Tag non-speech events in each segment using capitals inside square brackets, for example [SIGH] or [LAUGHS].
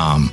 um,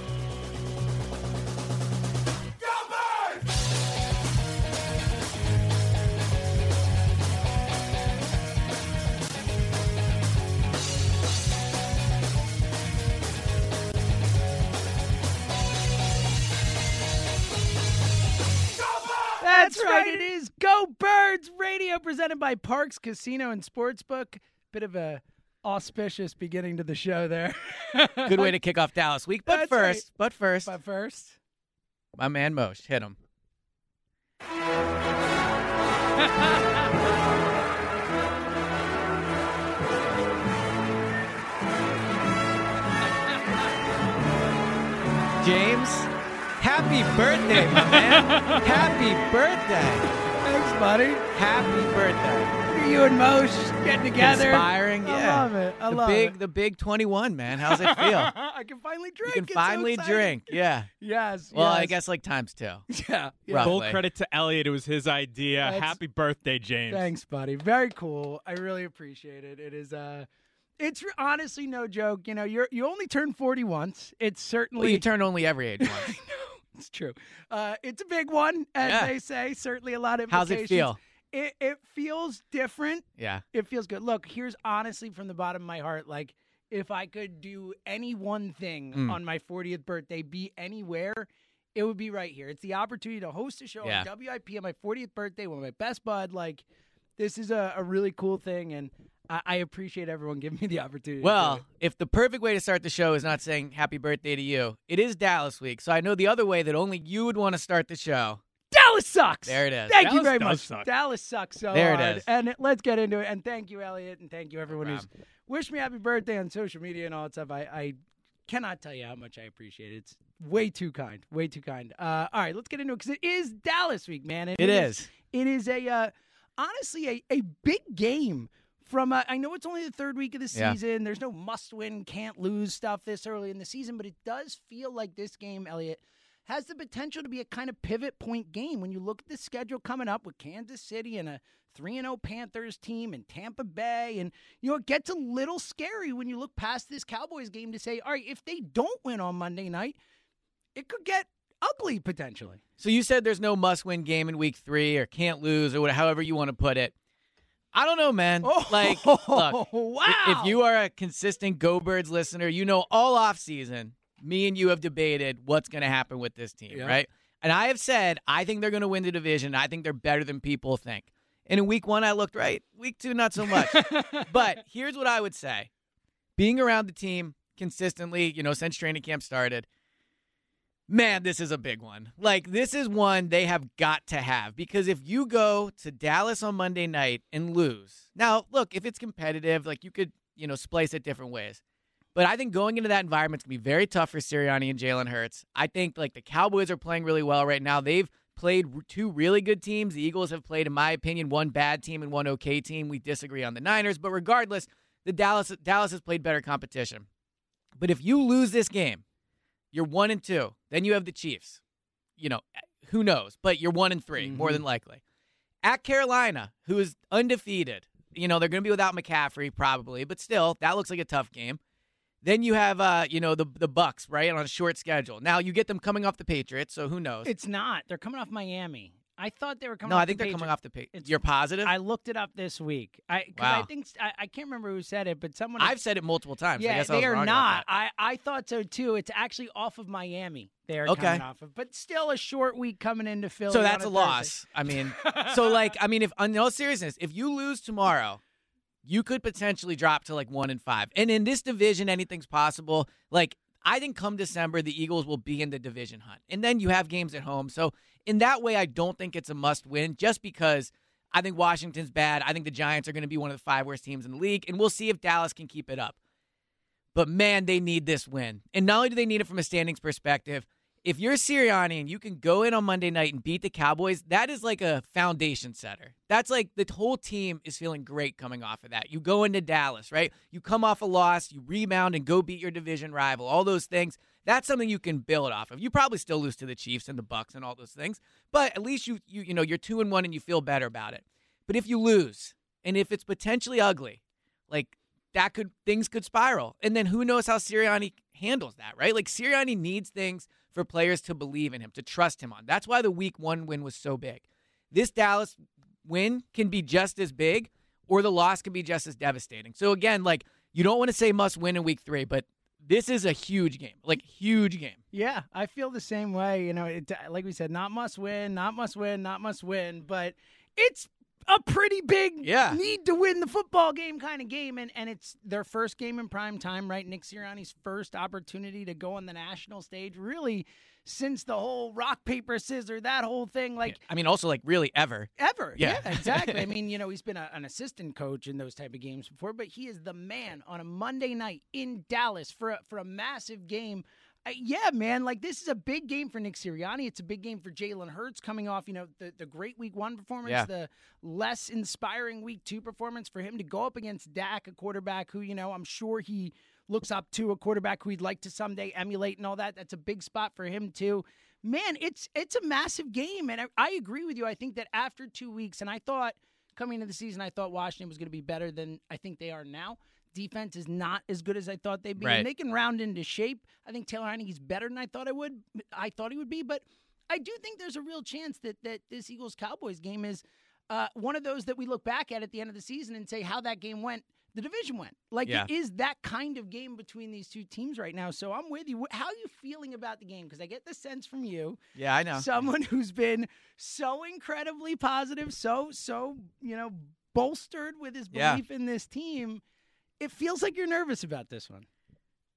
That's right. It is Go Birds Radio presented by Parx Casino and Sportsbook. Bit of a auspicious beginning to the show there. [LAUGHS] Good way to kick off Dallas week. But That's first, right. but first, But first, my man Mosh hit him. [LAUGHS] James, happy birthday, my man. [LAUGHS] happy birthday. thanks, buddy. Happy birthday. You and Mosh getting together. Inspiring, I love it. I the love big, it. the big 21, man. How's it feel? [LAUGHS] I can finally drink. you can It's finally exciting. drink. Yeah. [LAUGHS] Yes. Well, I guess like times two. Yeah. yeah. Full credit to Elliot. It was his idea. That's- Happy birthday, James. Thanks, buddy. Very cool. I really appreciate it. It is uh it's honestly no joke. You know, you're you only turn 40 once. It's certainly Well, you turn only every age once. It's true. Uh, it's a big one, as Yeah. they say. Certainly a lot of How's it feel? It, it feels different. Yeah. It feels good. Look, here's honestly from the bottom of my heart, like if I could do any one thing Mm. on my 40th birthday, be anywhere, it would be right here. It's the opportunity to host a show Yeah. on WIP on my 40th birthday with my best bud. Like, this is a, a really cool thing, and I, I appreciate everyone giving me the opportunity. Well, if the perfect way to start the show is not saying happy birthday to you, it is Dallas week. So I know the other way that only you would want to start the show. Dallas sucks. There it is. Thank you very does much. suck. Dallas sucks so There it hard. is. And let's get into it. And thank you, Elliot, and thank you everyone No who's wished me happy birthday on social media and all that stuff. I, I cannot tell you how much I appreciate it. It's way too kind. Way too kind. Uh, all right, let's get into it because it is Dallas week, man. And It is. It is a uh, honestly a, a big game. From uh, I know it's only the third week of the Yeah. season. There's no must win, can't lose stuff this early in the season, but it does feel like this game, Elliot, has the potential to be a kind of pivot point game when you look at the schedule coming up with Kansas City and a 3 0 Panthers team and Tampa Bay. And, you know, it gets a little scary when you look past this Cowboys game to say, all right, if they don't win on Monday night, it could get ugly potentially. So you said there's no must win game in week three or can't lose or whatever, however you want to put it. I don't know, man. Oh, like, [LAUGHS] look, wow. if you are a consistent Go Birds listener, you know all off season, me and you have debated what's going to happen with this team, Yeah. right? And I have said I think they're going to win the division. I think they're better than people think. And in week one, I looked right. Week two, not so much. [LAUGHS] but here's what I would say: being around the team consistently, you know, since training camp started, man, this is a big one. Like, this is one they have got to have because if you go to Dallas on Monday night and lose, now, look, if it's competitive, like you could, you know, splice it different ways. But I think going into that environment is going to be very tough for Sirianni and Jalen Hurts. I think, like, the Cowboys are playing really well right now. They've played two really good teams. The Eagles have played, in my opinion, one bad team and one okay team. We disagree on the Niners, but regardless, the Dallas Dallas has played better competition. But if you lose this game, you're one and two. Then you have the Chiefs. You know, who knows? But you're one and 3 more than likely. At Carolina, who is undefeated. You know, they're going to be without McCaffrey probably, but still, that looks like a tough game. Then you have, uh, you know, the the Bucs right on a short schedule. Now you get them coming off the Patriots, so who knows? It's not. They're coming off Miami. I thought they were coming no, I think the they're coming off the Patriots. You're positive? I looked it up this week. I cause I think I, I can't remember who said it, but someone I've said it multiple times. I Yeah, they are not. I, I thought so too. It's actually off of Miami. They are Okay. coming off of, but still a short week coming into Philly. So that's a on loss. I mean, [LAUGHS] so like, I mean, if in all seriousness, if you lose tomorrow, you could potentially drop to like one and five. And in this division, anything's possible. Like, I think come December, the Eagles will be in the division hunt, and then you have games at home. So in that way, I don't think it's a must win, just because. I think Washington's bad. I think the Giants are going to be one of the five worst teams in the league, and we'll see if Dallas can keep it up. But man, they need this win. And not only do they need it from a standings perspective, if you're Sirianni and you can go in on Monday night and beat the Cowboys, that is like a foundation setter. That's like the whole team is feeling great coming off of that. You go into Dallas, right? You come off a loss, you rebound and go beat your division rival. All those things. That's something you can build off of. You probably still lose to the Chiefs and the Bucs and all those things, but at least you you you know you're two and one and you feel better about it. But if you lose and if it's potentially ugly, like that could things could spiral. And then who knows how Sirianni handles that, right? Like Sirianni needs things for players to believe in him, to trust him on. That's why the week one win was so big. This Dallas win can be just as big, or the loss can be just as devastating. So again, like you don't want to say must win in week three, but this is a huge game, like huge game. Yeah, I feel the same way. You know, it, like we said, not must win, not must win, not must win, but it's a pretty big Yeah. need to win the football game kind of game, and and it's their first game in prime time, right? Nick Sirianni's first opportunity to go on the national stage, really, since the whole rock paper scissor that whole thing, like I mean, also like really ever. ever. Yeah. exactly. I [LAUGHS] mean, you know, he's been a, an assistant coach in those type of games before, but he is the man on a Monday night in Dallas for a, for a massive game. Uh, yeah, man, like this is a big game for Nick Sirianni. It's a big game for Jalen Hurts coming off, you know, the, the great week one performance, Yeah. the less inspiring week two performance for him to go up against Dak, a quarterback who, you know, I'm sure he looks up to a quarterback who he'd like to someday emulate and all that. That's a big spot for him too. Man, it's it's a massive game, and I, I agree with you. I think that after two weeks, and I thought coming into the season, I thought Washington was going to be better than I think they are now. Defense is not as good as I thought they'd be, Right. and they can round into shape. I think Taylor Heinicke's better than I thought I would. I thought he would be, but I do think there's a real chance that that this Eagles Cowboys game is uh, one of those that we look back at at the end of the season and say how that game went. The division went like Yeah. it is that kind of game between these two teams right now. So I'm with you. How are you feeling about the game? Because I get the sense from you Yeah, I know. someone [LAUGHS] who's been so incredibly positive, so so you know bolstered with his Yeah. belief in this team. It feels like you're nervous about this one.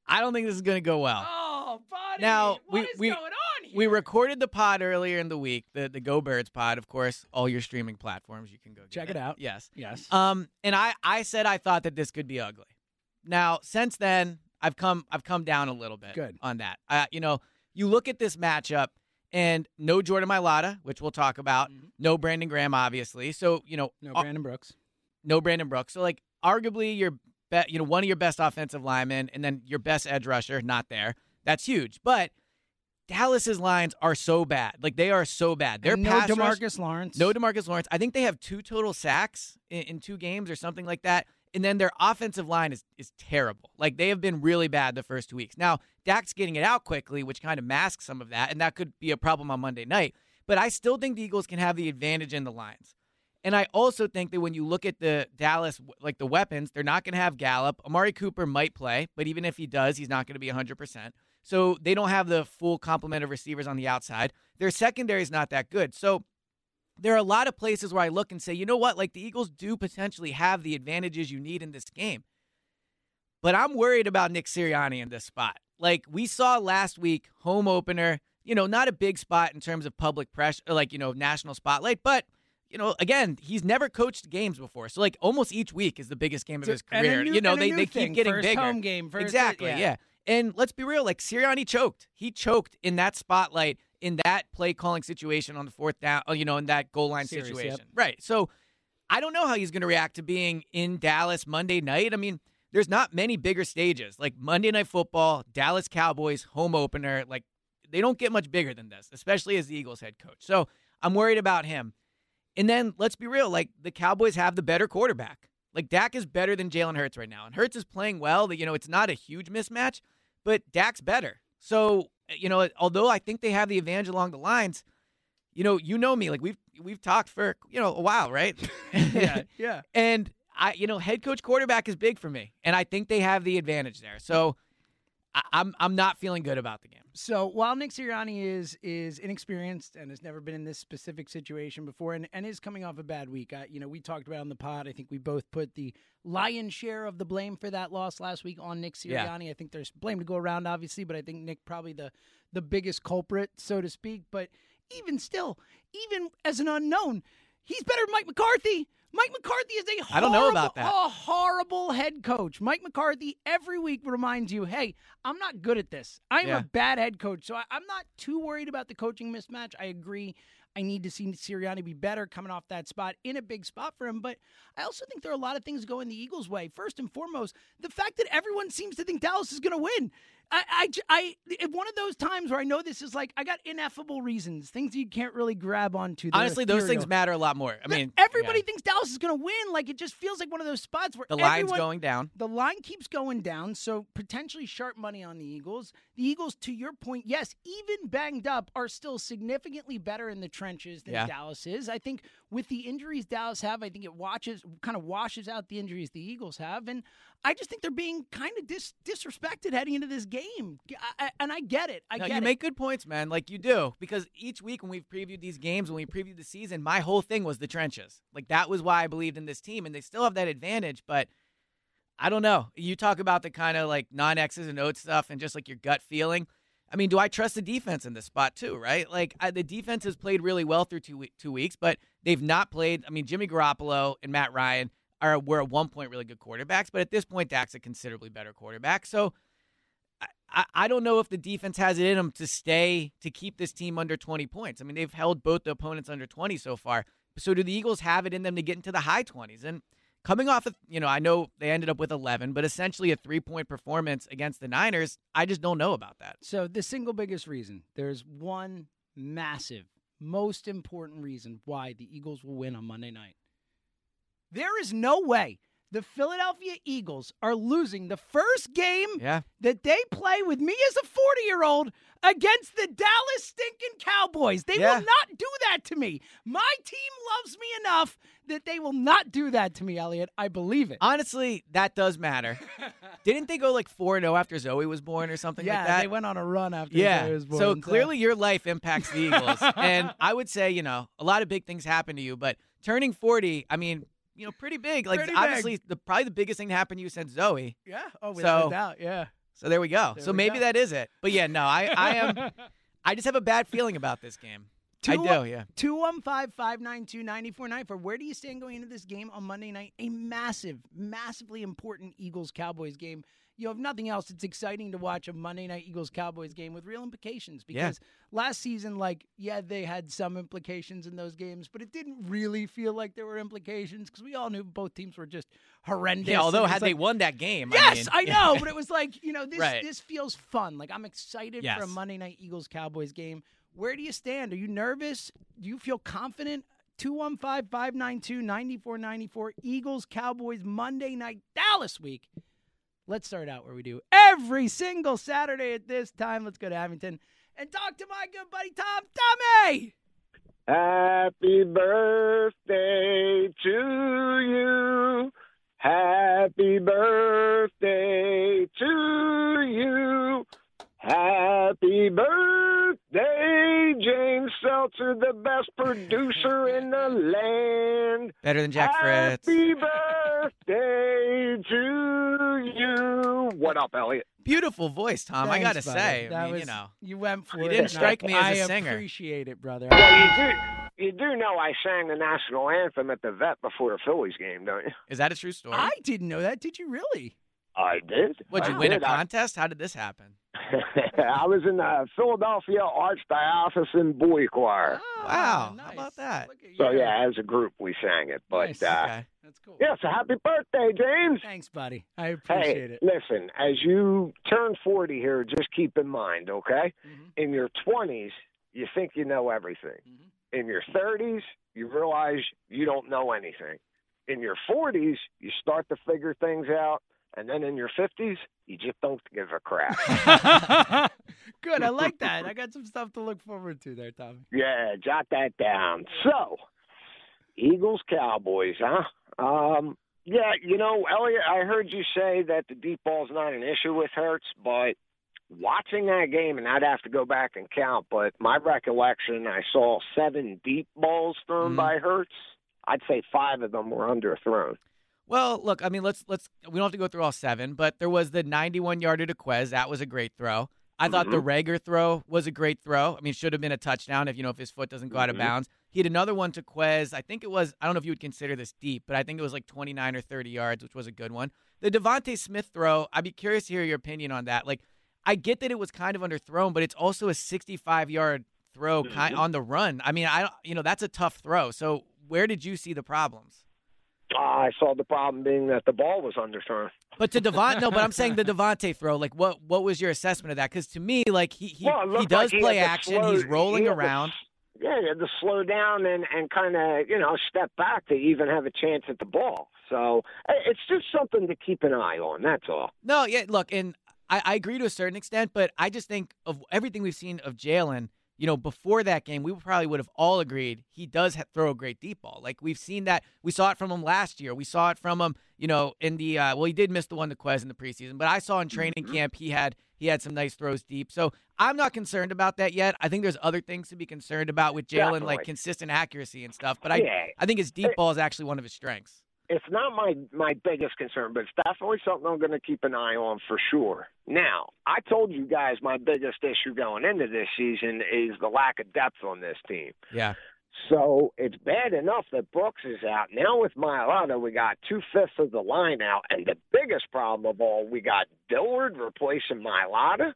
I don't think this is going to go well. Oh, buddy! Now, what we- is we- going on here? We recorded the pod earlier in the week, the the Go Birds pod, of course. All your streaming platforms, you can go Check it out. Yes. yes. Um, and I I said I thought that this could be ugly. Now, since then, I've come I've come down a little bit Good. on that. Uh, you know, you look at this matchup, and no Jordan Mailata, which we'll talk about. Mhm. No Brandon Graham, obviously. So you know, no uh, Brandon Brooks. no Brandon Brooks. So like, arguably your be- you know one of your best offensive linemen, and then your best edge rusher not there. That's huge, but. Dallas's lines are so bad. Like they are so bad. Their And no pass rush- Demarcus Lawrence. no Demarcus Lawrence. I think they have two total sacks in, in two games or something like that. And then their offensive line is is terrible. Like they have been really bad the first two weeks. Now Dak's getting it out quickly, which kind of masks some of that, and that could be a problem on Monday night. But I still think the Eagles can have the advantage in the lines. And I also think that when you look at the Dallas, like the weapons, they're not going to have Gallup. Amari Cooper might play, but even if he does, he's not going to be 100%. So they don't have the full complement of receivers on the outside. Their secondary is not that good. So there are a lot of places where I look and say, you know what? Like the Eagles do potentially have the advantages you need in this game. But I'm worried about Nick Sirianni in this spot. Like we saw last week, home opener, you know, not a big spot in terms of public pressure, like, you know, national spotlight, but you know, again, he's never coached games before. So like almost each week is the biggest game of his career. New, you know, they, they keep getting first bigger. Home game, first, exactly, yeah. yeah. And let's be real, like Sirianni choked. He choked in that spotlight in that play calling situation on the fourth down, uh, you know, in that goal line Serious, situation. yep. Right. So I don't know how he's going to react to being in Dallas Monday night. I mean, there's not many bigger stages like Monday Night Football, Dallas Cowboys home opener. Like they don't get much bigger than this, especially as the Eagles head coach. So I'm worried about him. And then let's be real, like the Cowboys have the better quarterback. Like Dak is better than Jalen Hurts right now, and Hurts is playing well. That you know it's not a huge mismatch, but Dak's better. So eh, you know, although I think they have the advantage along the lines, you know, you know me, like we've we've talked for you know a while, right? [LAUGHS] yeah, yeah. [LAUGHS] And I, you know, head coach quarterback is big for me, and I think they have the advantage there. So I, I'm I'm not feeling good about the game. So while Nick Sirianni is is inexperienced and has never been in this specific situation before, and, and is coming off a bad week, I, you know, we talked about on the pod. I think we both put the lion's share of the blame for that loss last week on Nick Sirianni. Yeah. I think there's blame to go around, obviously, but I think Nick probably the the biggest culprit, so to speak. But even still, even as an unknown, he's better than Mike McCarthy. Mike McCarthy is a horrible, I don't know about that. a horrible head coach. Mike McCarthy every week reminds you, hey, I'm not good at this. I'm Yeah. a bad head coach. So I, I'm not too worried about the coaching mismatch. I agree. I need to see Sirianni be better coming off that spot in a big spot for him. But I also think there are a lot of things going the Eagles' way. First and foremost, the fact that everyone seems to think Dallas is going to win. I, I, I- one of those times where I know this is like I got ineffable reasons, things you can't really grab onto. They're Honestly, those things matter a lot more. I mean, everybody yeah. thinks Dallas is going to win. Like it just feels like one of those spots where the line's everyone- going down. the line keeps going down, so potentially sharp money on the Eagles. The Eagles, to your point, yes, even banged up, are still significantly better in the trenches than Yeah. Dallas is. I think with the injuries Dallas have, I think it watches kind of washes out the injuries the Eagles have, and I just think they're being kind of dis- disrespected heading into this game. I, I, and I get it. I No, get you it. make good points, man. Like you do, because each week when we've previewed these games, when we previewed the season, my whole thing was the trenches. Like that was why I believed in this team, and they still have that advantage. But I don't know. You talk about the kind of like non X's and O's stuff, and just like your gut feeling. I mean, do I trust the defense in this spot too? Right? Like I, the defense has played really well through two two weeks, but they've not played. I mean, Jimmy Garoppolo and Matt Ryan are were at one point really good quarterbacks, but at this point, Dak's a considerably better quarterback. So I- I, don't know if the defense has it in them to stay to keep this team under 20 points. I mean, they've held both the opponents under 20 so far. So do the Eagles have it in them to get into the high 20s? And coming off of, you know, I know they ended up with 11, but essentially a three point performance against the Niners, I just don't know about that. So, the single biggest reason there's one massive, most important reason why the Eagles will win on Monday night. There is no way the Philadelphia Eagles are losing the first game Yeah. that they play with me as a 40 year old against the Dallas stinking Cowboys. They Yeah. will not do that to me. My team loves me enough that they will not do that to me, Elliot. I believe it. Honestly, that does matter. [LAUGHS] Didn't they go like 4 0 after Zoe was born or something yeah, like that? they went on a run after Yeah. Zoe was born. So clearly your life impacts the Eagles. [LAUGHS] and I would say, you know, a lot of big things happen to you, but turning 40, I mean, you know, pretty big. Like Pretty big. obviously the probably the biggest thing to happen to you since Zoe. yeah, oh, without So- a doubt, yeah. So there we go. There so we maybe go. that is it. But yeah, no, I, I am [LAUGHS] I just have a bad feeling about this game. I Two- do, yeah. 215 592 9494. Where do you stand going into this game on Monday night? A massive, massively important Eagles Cowboys game. You know, if nothing else, it's exciting to watch a Monday night Eagles Cowboys game with real implications Yeah. because last season, like, yeah, they had some implications in those games, but it didn't really feel like there were implications because we all knew both teams were just horrendous. Yeah, although had it's they won that game, Yes, I, I, know, but it [LAUGHS] was like you know this. Right. This feels fun. Like I'm excited for a Monday night Eagles Cowboys game. Where do you stand? Are you nervous? Do you feel confident? 215 592 9494. Eagles Cowboys Monday night Dallas week. Let's start out where we do every single Saturday at this time. Let's go to Abington and talk to my good buddy Tom. Tommy! Happy birthday to you. Happy birthday to you. Happy birthday, James Seltzer, the best producer in the land. Better than Jack Fritz. Happy birthday to you. What up, Elliot? Beautiful voice, Tom. I gotta buddy. say. That I mean, was, you know, you went for you it. didn't and strike I- me as a I singer. I appreciate it, brother. Well, you do, you do know I sang the national anthem at the vet before the Phillies game, don't you? is that a true story? I didn't know that. Did you really? I did. Would you I win a did. I- contest? How did this happen? [LAUGHS] I was in the Philadelphia Archdiocesan Boy Choir. Wow, Ah, how about that? So yeah, as a group we sang it. But Nice. uh, Okay. That's cool. yeah, so happy birthday, James. Thanks, buddy. I appreciate Hey, it. listen, as you turn 40 here, just keep in mind, okay? Mhm. In your 20s, you think you know everything. Mhm. In your 30s, you realize you don't know anything. In your 40s, you start to figure things out. And then in your 50s, you just don't give a crap. [LAUGHS] [LAUGHS] Good. I like that. I got some stuff to look forward to there, Tommy. Yeah, jot that down. So, Eagles Cowboys, huh? Um, yeah, you know, Elliot, I heard you say that the deep ball's not an issue with Hurts, but watching that game, and I'd have to go back and count, but my recollection, I saw seven deep balls thrown Mhm. by Hurts. I'd say five of them were underthrown. Well, look, I mean, let's let's we don't have to go through all seven, but there was the 91 yarder to Quez. That was a great throw. I thought the Reagor throw was a great throw. I mean, should have been a touchdown if you know if his foot doesn't go out of Mhm. bounds. He had another one to Quez. I think it was I don't know if you would consider this deep, but I think it was like 29 or 30 yards, which was a good one. The DeVonta Smith throw, I'd be curious to hear your opinion on that. Like, I get that it was kind of underthrown, but it's also a 65 yard throw kind on the run. I mean, I you know, that's a tough throw. So where did you see the problems? Ah, I saw the problem being that the ball was underthrown. But to Devon, no, but I'm saying the [LAUGHS] DeVonta throw. Like, what what was your assessment of that? Because to me, like he he, Well, he does like play to action. slow- He's rolling he to around. s- yeah, he had to slow down and and kind of you know step back to even have a chance at the ball. So eh, it's just something to keep an eye on. That's all. No, yeah, look, and I, I agree to a certain extent, but I just think of everything we've seen of Jalen. You know, before that game, we probably would have all agreed he does ha- throw a great deep ball. Like we've seen that. We saw it from him last year. We saw it from him. You know, in the uh, well, he did miss the one to Quez in the preseason, but I saw in training camp he had he had some nice throws deep. So I'm not concerned about that yet. I think there's other things to be concerned about with Jalen, like consistent accuracy and stuff. But I Yeah. I think his deep ball is actually one of his strengths. It's not my my biggest concern, but it's definitely something I'm going to keep an eye on for sure. Now, I told you guys my biggest issue going into this season is the lack of depth on this team. Yeah. So it's bad enough that Brooks is out. Now with Mailata, we got two fifths of the line out, and the biggest problem of all, we got Dillard replacing Mailata.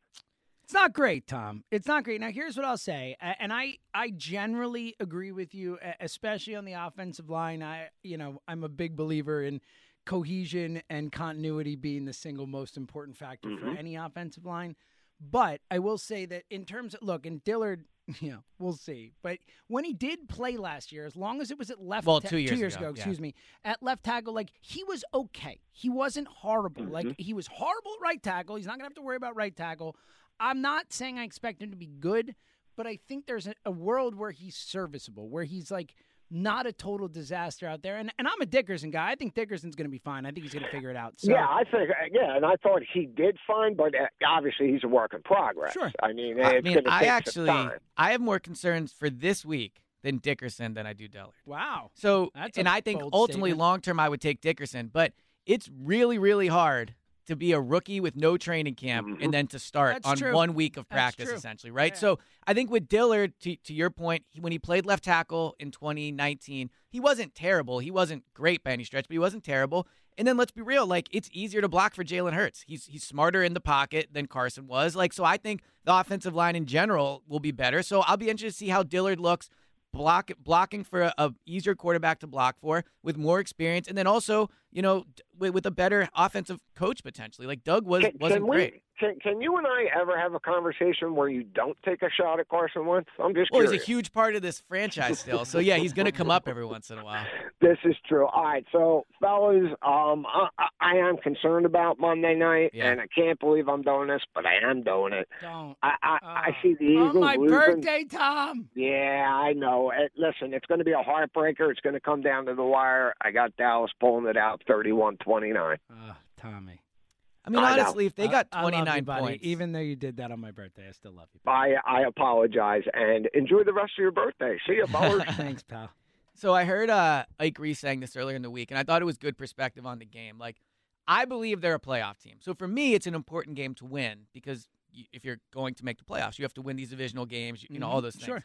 It's not great, Tom. It's not great. Now, here's what I'll say, and I I generally agree with you, especially on the offensive line. I you know I'm a big believer in cohesion and continuity being the single most important factor for mm-hmm. any offensive line. But I will say that in terms of look, and Dillard, [LAUGHS] you know, we'll see. But when he did play last year, as long as it was at left, Well, ta- two years years ago, ago, yeah. excuse me, at left tackle, like he was okay. He wasn't horrible. Like mm-hmm. he was horrible at right tackle. He's not gonna have to worry about right tackle. I'm not saying I expect him to be good, but I think there's a, a world where he's serviceable, where he's like not a total disaster out there. And and I'm a Dickerson guy. I think Dickerson's going to be fine. I think he's going to figure it out. So, yeah, I think yeah, and I thought he did fine, but uh, obviously he's a work in progress. Sure. I mean, I mean, I take actually some time. I have more concerns for this week than Dickerson than I do Dillard. Wow. So, That's and I think ultimately long term I would take Dickerson, but it's really really hard to be a rookie with no training camp Mhm. and then to start That's on true. one week of practice essentially, right? Yeah. So, I think with Dillard to to your point, he, when he played left tackle in 2019, he wasn't terrible. He wasn't great by any stretch, but he wasn't terrible. And then let's be real, like it's easier to block for Jalen Hurts. He's he's smarter in the pocket than Carson was. Like so I think the offensive line in general will be better. So I'll be interested to see how Dillard looks block blocking for a, a easier quarterback to block for with more experience and then also, you know, d- with, with a better offensive coach potentially. Like Doug was Can, wasn't can we, great. Can, can you and I ever have a conversation where you don't take a shot at Carson Wentz? I'm just Well, curious. he's a huge part of this franchise still. So yeah, he's going to come up every once in a while. [LAUGHS] This is true. All right, so fellas, um, I, I- I am concerned about Monday night, Yeah. and I can't believe I'm doing this, but I am doing it. Don't. I I, I Oh. see the Eagles On my losing. birthday, Tom. Yeah, I know. It, listen, it's going to be a heartbreaker. It's going to come down to the wire. I got Dallas pulling it out, 31-29. Oh, Tommy. I mean, I know. honestly, if they got I- I you, 29 buddy. points, Even though you did that on my birthday, I still love you. I I apologize and enjoy the rest of your birthday. See you, ballers. [LAUGHS] Thanks, pal. So I heard uh, Ike Reese saying this earlier in the week, and I thought it was good perspective on the game. Like, I believe they're a playoff team. So for me, it's an important game to win because if you're going to make the playoffs, you have to win these divisional games. You know all Mhm. those things. Sure.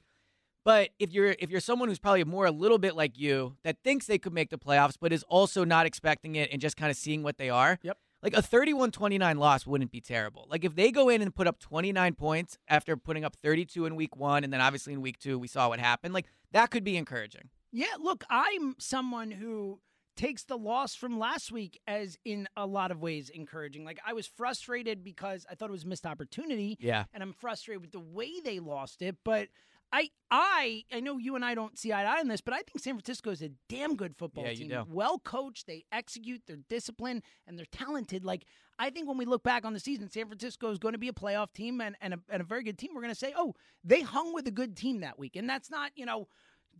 But if you're if you're someone who's probably more a little bit like you that thinks they could make the playoffs, but is also not expecting it and just kind of seeing what they are. Yep. Like a 31-29 loss wouldn't be terrible. Like if they go in and put up 29 points after putting up 32 in week 1 and then obviously in week 2 we saw what happened, like that could be encouraging. Yeah, look, I'm someone who takes the loss from last week as in a lot of ways encouraging. Like I was frustrated because I thought it was a missed opportunity. Yeah. And I'm frustrated with the way they lost it, but I I I know you and I don't see eye to eye on this, but I think San Francisco is a damn good football Yeah, team. Well coached, they execute, they're disciplined, and they're talented. Like I think when we look back on the season, San Francisco is going to be a playoff team and, and, a, and a very good team. We're going to say, oh, they hung with a good team that week, and that's not you know.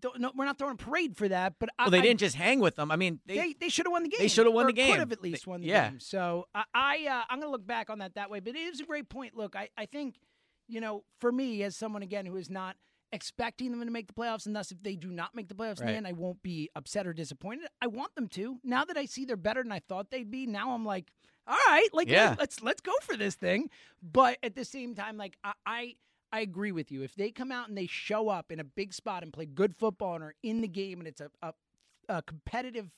Don't, no, we're not throwing a parade for that, but Well, I, they didn't just hang with them. I mean, they, they they should have won the game. they shoulda won or the game. Could have at least They- won the yeah. game. So I, I uh, I'm going to look back on that that way. But it is a great point. Look, I I think you know for me as someone again who is not expecting them to make the playoffs, and thus if they do not make the playoffs in Right. the end, I won't be upset or disappointed. I want them to. Now that I see they're better than I thought they'd be, now I'm like, all right, like Yeah. let, let's let's go for this thing. But at the same time, like I. I I agree with you. If they come out and they show up in a big spot and play good football and are in the game and it's a, a, a competitive,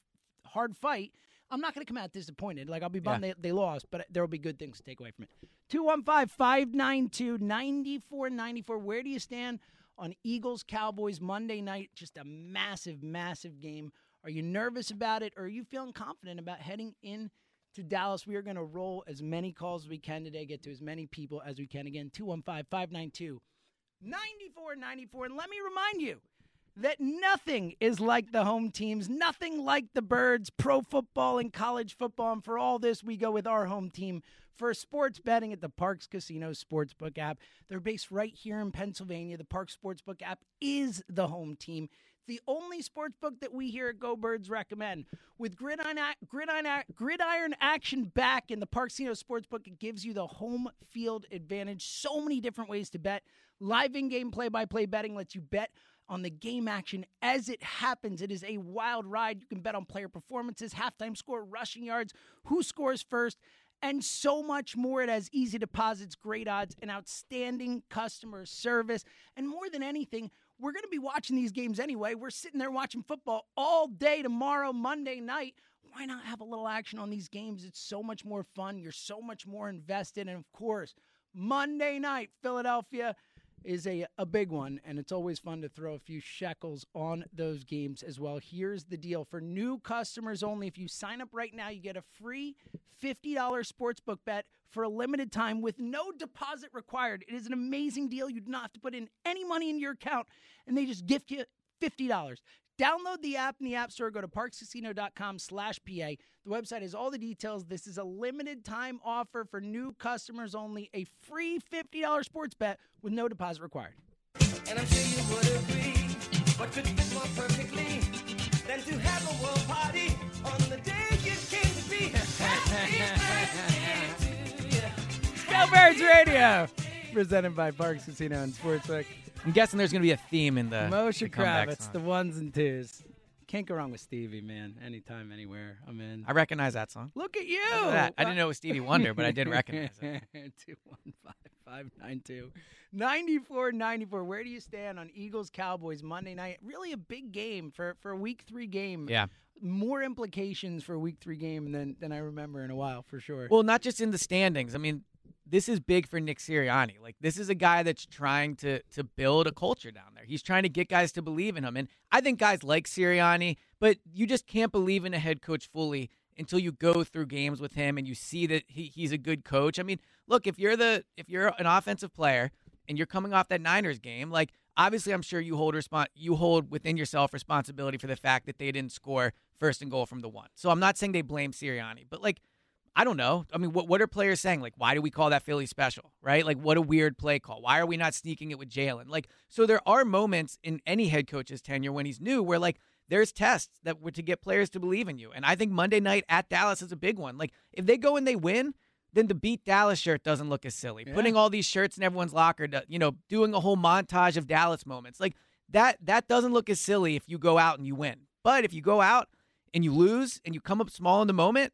hard fight, I'm not going to come out disappointed. Like, I'll be bummed they, they lost, but there will be good things to take away from it. 215 592 9494. Where do you stand on Eagles Cowboys Monday night? Just a massive, massive game. Are you nervous about it or are you feeling confident about heading in? To Dallas, we are going to roll as many calls as we can today, get to as many people as we can. Again, 215 592 9494. And let me remind you that nothing is like the home teams, nothing like the birds, pro football and college football. And for all this, we go with our home team for sports betting at the Parx Casino Sportsbook app. They're based right here in Pennsylvania. The Parx Sportsbook app is the home team. The only sports book that we here at Go Birds recommend. With gridiron, gridiron, gridiron action back in the Park Casino Sportsbook, it gives you the home field advantage. So many different ways to bet. Live in game play by play betting lets you bet on the game action as it happens. It is a wild ride. You can bet on player performances, halftime score, rushing yards, who scores first, and so much more. It has easy deposits, great odds, and outstanding customer service. And more than anything, we're going to be watching these games anyway. We're sitting there watching football all day tomorrow, Monday night. Why not have a little action on these games? It's so much more fun. You're so much more invested. And of course, Monday night, Philadelphia is a, a big one, and it's always fun to throw a few shekels on those games as well. Here's the deal for new customers only. If you sign up right now, you get a free $50 sportsbook bet for a limited time with no deposit required. It is an amazing deal. You do not have to put in any money in your account, and they just gift you $50. Download the app in the App Store. Go to parxcasino.com slash PA. The website has all the details. This is a limited time offer for new customers only. A free $50 sports bet with no deposit required. And I'm sure you would agree, what could fit more perfectly than to have a world party on the day you came to be? Happy birthday to you. Go Birds Radio, presented by Parx Casino and Sportsbook. I'm guessing there's going to be a theme in the Moshe the Kravitz, song. the ones and twos. Can't go wrong with Stevie, man. Anytime, anywhere, I'm in. I recognize that song. Look at you. Look at that. I didn't know it was Stevie Wonder, but I did [LAUGHS] recognize it. [LAUGHS] 215 9494. Where do you stand on Eagles Cowboys Monday night? Really a big game for, for a week three game. Yeah. More implications for a week three game than, than I remember in a while, for sure. Well, not just in the standings. I mean, this is big for Nick Sirianni. Like this is a guy that's trying to to build a culture down there. He's trying to get guys to believe in him. And I think guys like Sirianni, but you just can't believe in a head coach fully until you go through games with him and you see that he, he's a good coach. I mean, look, if you're the if you're an offensive player and you're coming off that Niners game, like obviously I'm sure you hold respon- you hold within yourself responsibility for the fact that they didn't score first and goal from the one. So I'm not saying they blame Sirianni, but like I don't know. I mean, what what are players saying? Like, why do we call that Philly special? Right? Like, what a weird play call. Why are we not sneaking it with Jalen? Like, so there are moments in any head coach's tenure when he's new where like there's tests that were to get players to believe in you. And I think Monday night at Dallas is a big one. Like, if they go and they win, then the beat Dallas shirt doesn't look as silly. Yeah. Putting all these shirts in everyone's locker, to, you know, doing a whole montage of Dallas moments, like that that doesn't look as silly if you go out and you win. But if you go out and you lose and you come up small in the moment,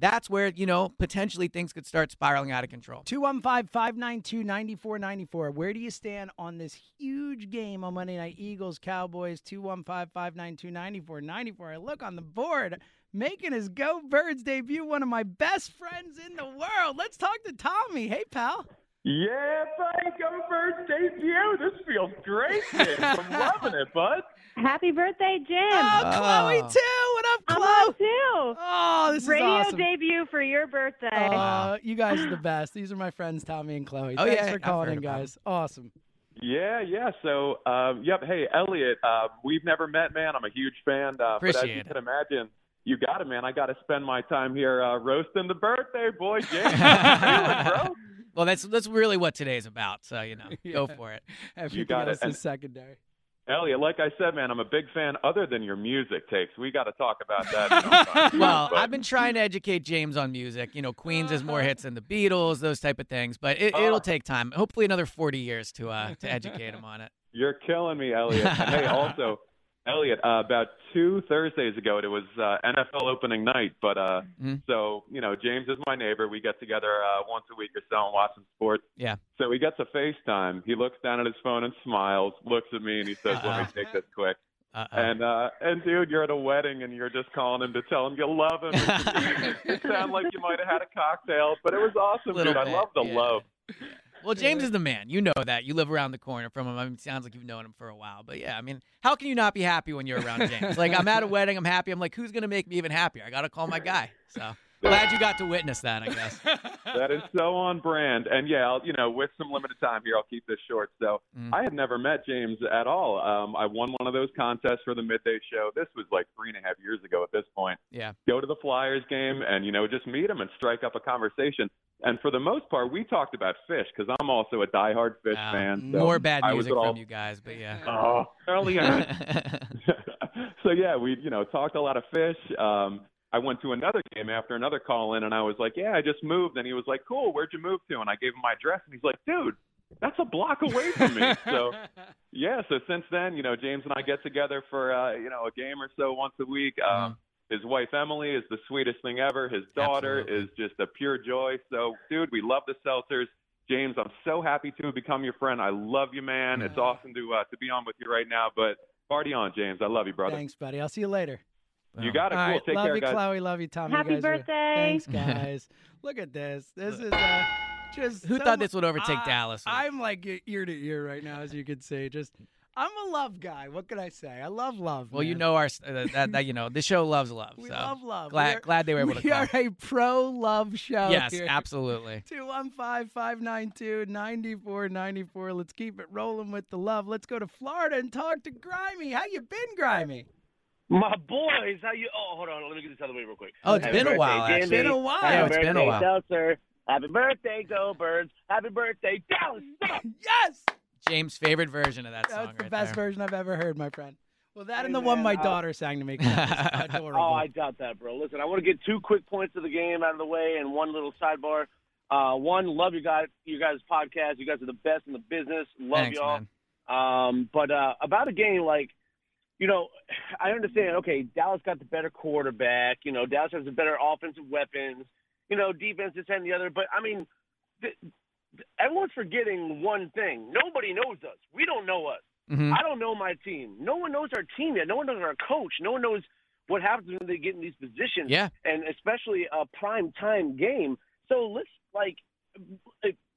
that's where, you know, potentially things could start spiraling out of control. 215 592 9494. Where do you stand on this huge game on Monday Night Eagles Cowboys? 215 592 9494. I look on the board, making his Go Birds debut, one of my best friends in the world. Let's talk to Tommy. Hey, pal. Yeah, buddy, go first debut. This feels great, Jim. I'm [LAUGHS] loving it, bud. Happy birthday, Jim. Oh, Chloe, Oh. too. What up, I'm Chloe? on too. Oh, this Radio is awesome. Radio debut for your birthday. Uh, you guys are the best. These are my friends, Tommy and Chloe. Oh, Thanks yeah, for calling in, about guys. Awesome. Yeah, yeah. So, um, yep. Hey, Elliot, uh, we've never met, man. I'm a huge fan. Uh, but as Appreciate you it. can imagine, you got it, man. I got to spend my time here uh, roasting the birthday boy, [LAUGHS] James. How you feeling, bro? Well, that's that's really what today's about. So, you know, go [LAUGHS] for it. Everything you got it. else And- is secondary. Elliot, like I said, man, I'm a big fan. Other than your music takes, we got to talk about that. you know, sometime. Well, But- I've been trying to educate James on music. You know, Queens has more hits than the Beatles, those type of things. But it, Oh. it'll take time. Hopefully, another 40 years to uh, to educate him on it. You're killing me, Elliot. And [LAUGHS] hey, also, Elliot, uh, about two Thursdays ago, it was uh, NFL opening night. But uh, Mhm. so you know, James is my neighbor. We get together uh, once a week or so and watch some sports. Yeah. So he gets a FaceTime. He looks down at his phone and smiles, looks at me, and he says, "Let me take this quick." Uh-oh. And uh, and dude, you're at a wedding and you're just calling him to tell him you love him. [LAUGHS] it sounded like you might have had a cocktail, but it was awesome, Little dude. bit, I love the yeah. love. Well, James is the man. You know that. You live around the corner from him. I mean, it sounds like you've known him for a while. But yeah, I mean, how can you not be happy when you're around James? like, I'm at a [LAUGHS] wedding. I'm happy. I'm like, who's going to make me even happier? I got to call my guy. So glad you got to witness that, I guess. [LAUGHS] That is so on brand. And yeah, I'll, you know, with some limited time here, I'll keep this short. So Mm. I had never met James at all. Um, I won one of those contests for the midday show. This was like three and a half years ago at this point. Yeah. Go to the Flyers game and, you know, just meet him and strike up a conversation. And for the most part, we talked about Phish because I'm also a diehard Phish fan. So More bad I was music all, from you guys, but yeah. [LAUGHS] Oh, early [LAUGHS] on. so yeah, we you know talked a lot of Phish. Um, I went to another game after another call in, and I was like, "Yeah, I just moved." And he was like, "Cool, where'd you move to?" And I gave him my address, and he's like, "Dude, that's a block away from me." [LAUGHS] so yeah, so since then, you know, James and I get together for uh, you know a game or so once a week. Um, his wife Emily is the sweetest thing ever. His daughter Absolutely. is just a pure joy. So, dude, we love the Seltzers. James, I'm so happy to become your friend. I love you, man. It's awesome to uh, to be on with you right now. But party on, James. I love you, brother. Thanks, buddy. I'll see you later. You got it. All cool. right, Take love care, you, guys. Chloe. Love you, Tommy. You Happy are- birthday. Thanks, [LAUGHS] guys. Look at this. This is uh, just Who so thought this would overtake I- Dallas? I'm like ear to ear right now, as you could see. Just, I'm a love guy. What can I say? I love love. well, you know our uh, that, that you know the show loves love. we so love love. Glad are- glad they were able to come. We call. are a pro love show. yes, here. absolutely. [LAUGHS] 215-592-9494. Let's keep it rolling with the love. Let's go to Florida and talk to Grimy. How you been, Grimy? My boys, how you? Oh, hold on. Let me get this out of the way real quick. Oh, it's Happy been a while, Jimmy. actually. Been a while. Happy Yeah, it's been a birthday, while. Seltzer. Happy birthday, Go Birds. Happy birthday, Dallas. [LAUGHS] Yes! James' favorite version of that song. That's the right best there. version I've ever heard, my friend. Well, that Hey, and the one my man, uh, daughter sang to me. 'cause that was adorable. Oh, I doubt that, bro. Listen, I want to get two quick points of the game out of the way and one little sidebar. Uh, one, love you guys, you guys' podcast. You guys are the best in the business. Love Thanks, y'all. man. Um, but uh, about a game, like, you know, [SIGHS] I understand. Okay, Dallas got the better quarterback. You know, Dallas has the better offensive weapons. You know, defense this and the other. But I mean, th- th- everyone's forgetting one thing. Nobody knows us. We don't know us. Mhm. I don't know my team. No one knows our team yet. No one knows our coach. No one knows what happens when they get in these positions. Yeah. And especially a prime time game. So let's like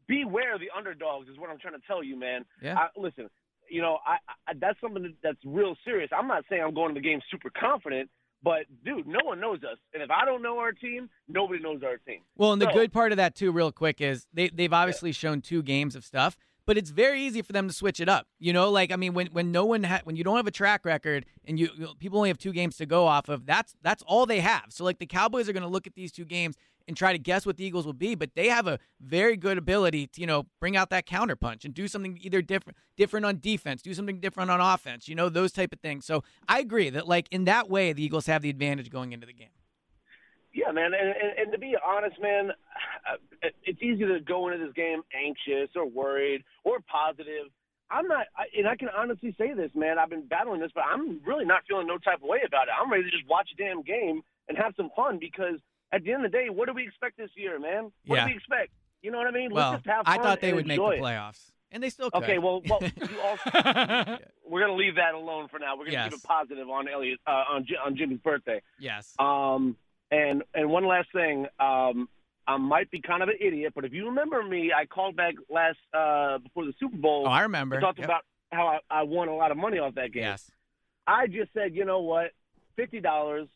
beware the underdogs is what I'm trying to tell you, man. Yeah. I, listen, you know, I, I that's something that's real serious. I'm not saying I'm going to the game super confident, But dude, no one knows us, and if I don't know our team, nobody knows our team. Well, and the good part of that too, real quick, is they they've obviously shown two games of stuff, but it's very easy for them to switch it up. You know, like I mean, when when no one ha- when you don't have a track record and you you- people only have two games to go off of, that's that's all they have. So like the Cowboys are going to look at these two games and try to guess what the Eagles will be, but they have a very good ability to you know bring out that counterpunch and do something either different different on defense, do something different on offense. You know those type of things. So I agree that like in that way the Eagles have the advantage going into the game. Yeah, man, and, and, and to be honest, man, uh, it's easy to go into this game anxious or worried or positive. I'm not, and I can honestly say this, man. I've been battling this, but I'm really not feeling no type of way about it. I'm ready to just watch a damn game and have some fun because at the end of the day, what do we expect this year, man? What Yeah. do we expect? You know what I mean? Well, Let's just have fun. I thought they would make the it. playoffs, and they still could. Okay, well, well, [LAUGHS] you also, [LAUGHS] we're gonna leave that alone for now. We're gonna keep it positive on Elliot uh, on Ji- on Jimmy's birthday. yes. Um, and and one last thing, um, I might be kind of an idiot, but if you remember me, I called back last uh, before the Super Bowl. Oh, I remember. Talked Yep. about how I, I won a lot of money off that game. Yes. I just said, you know what, fifty dollars.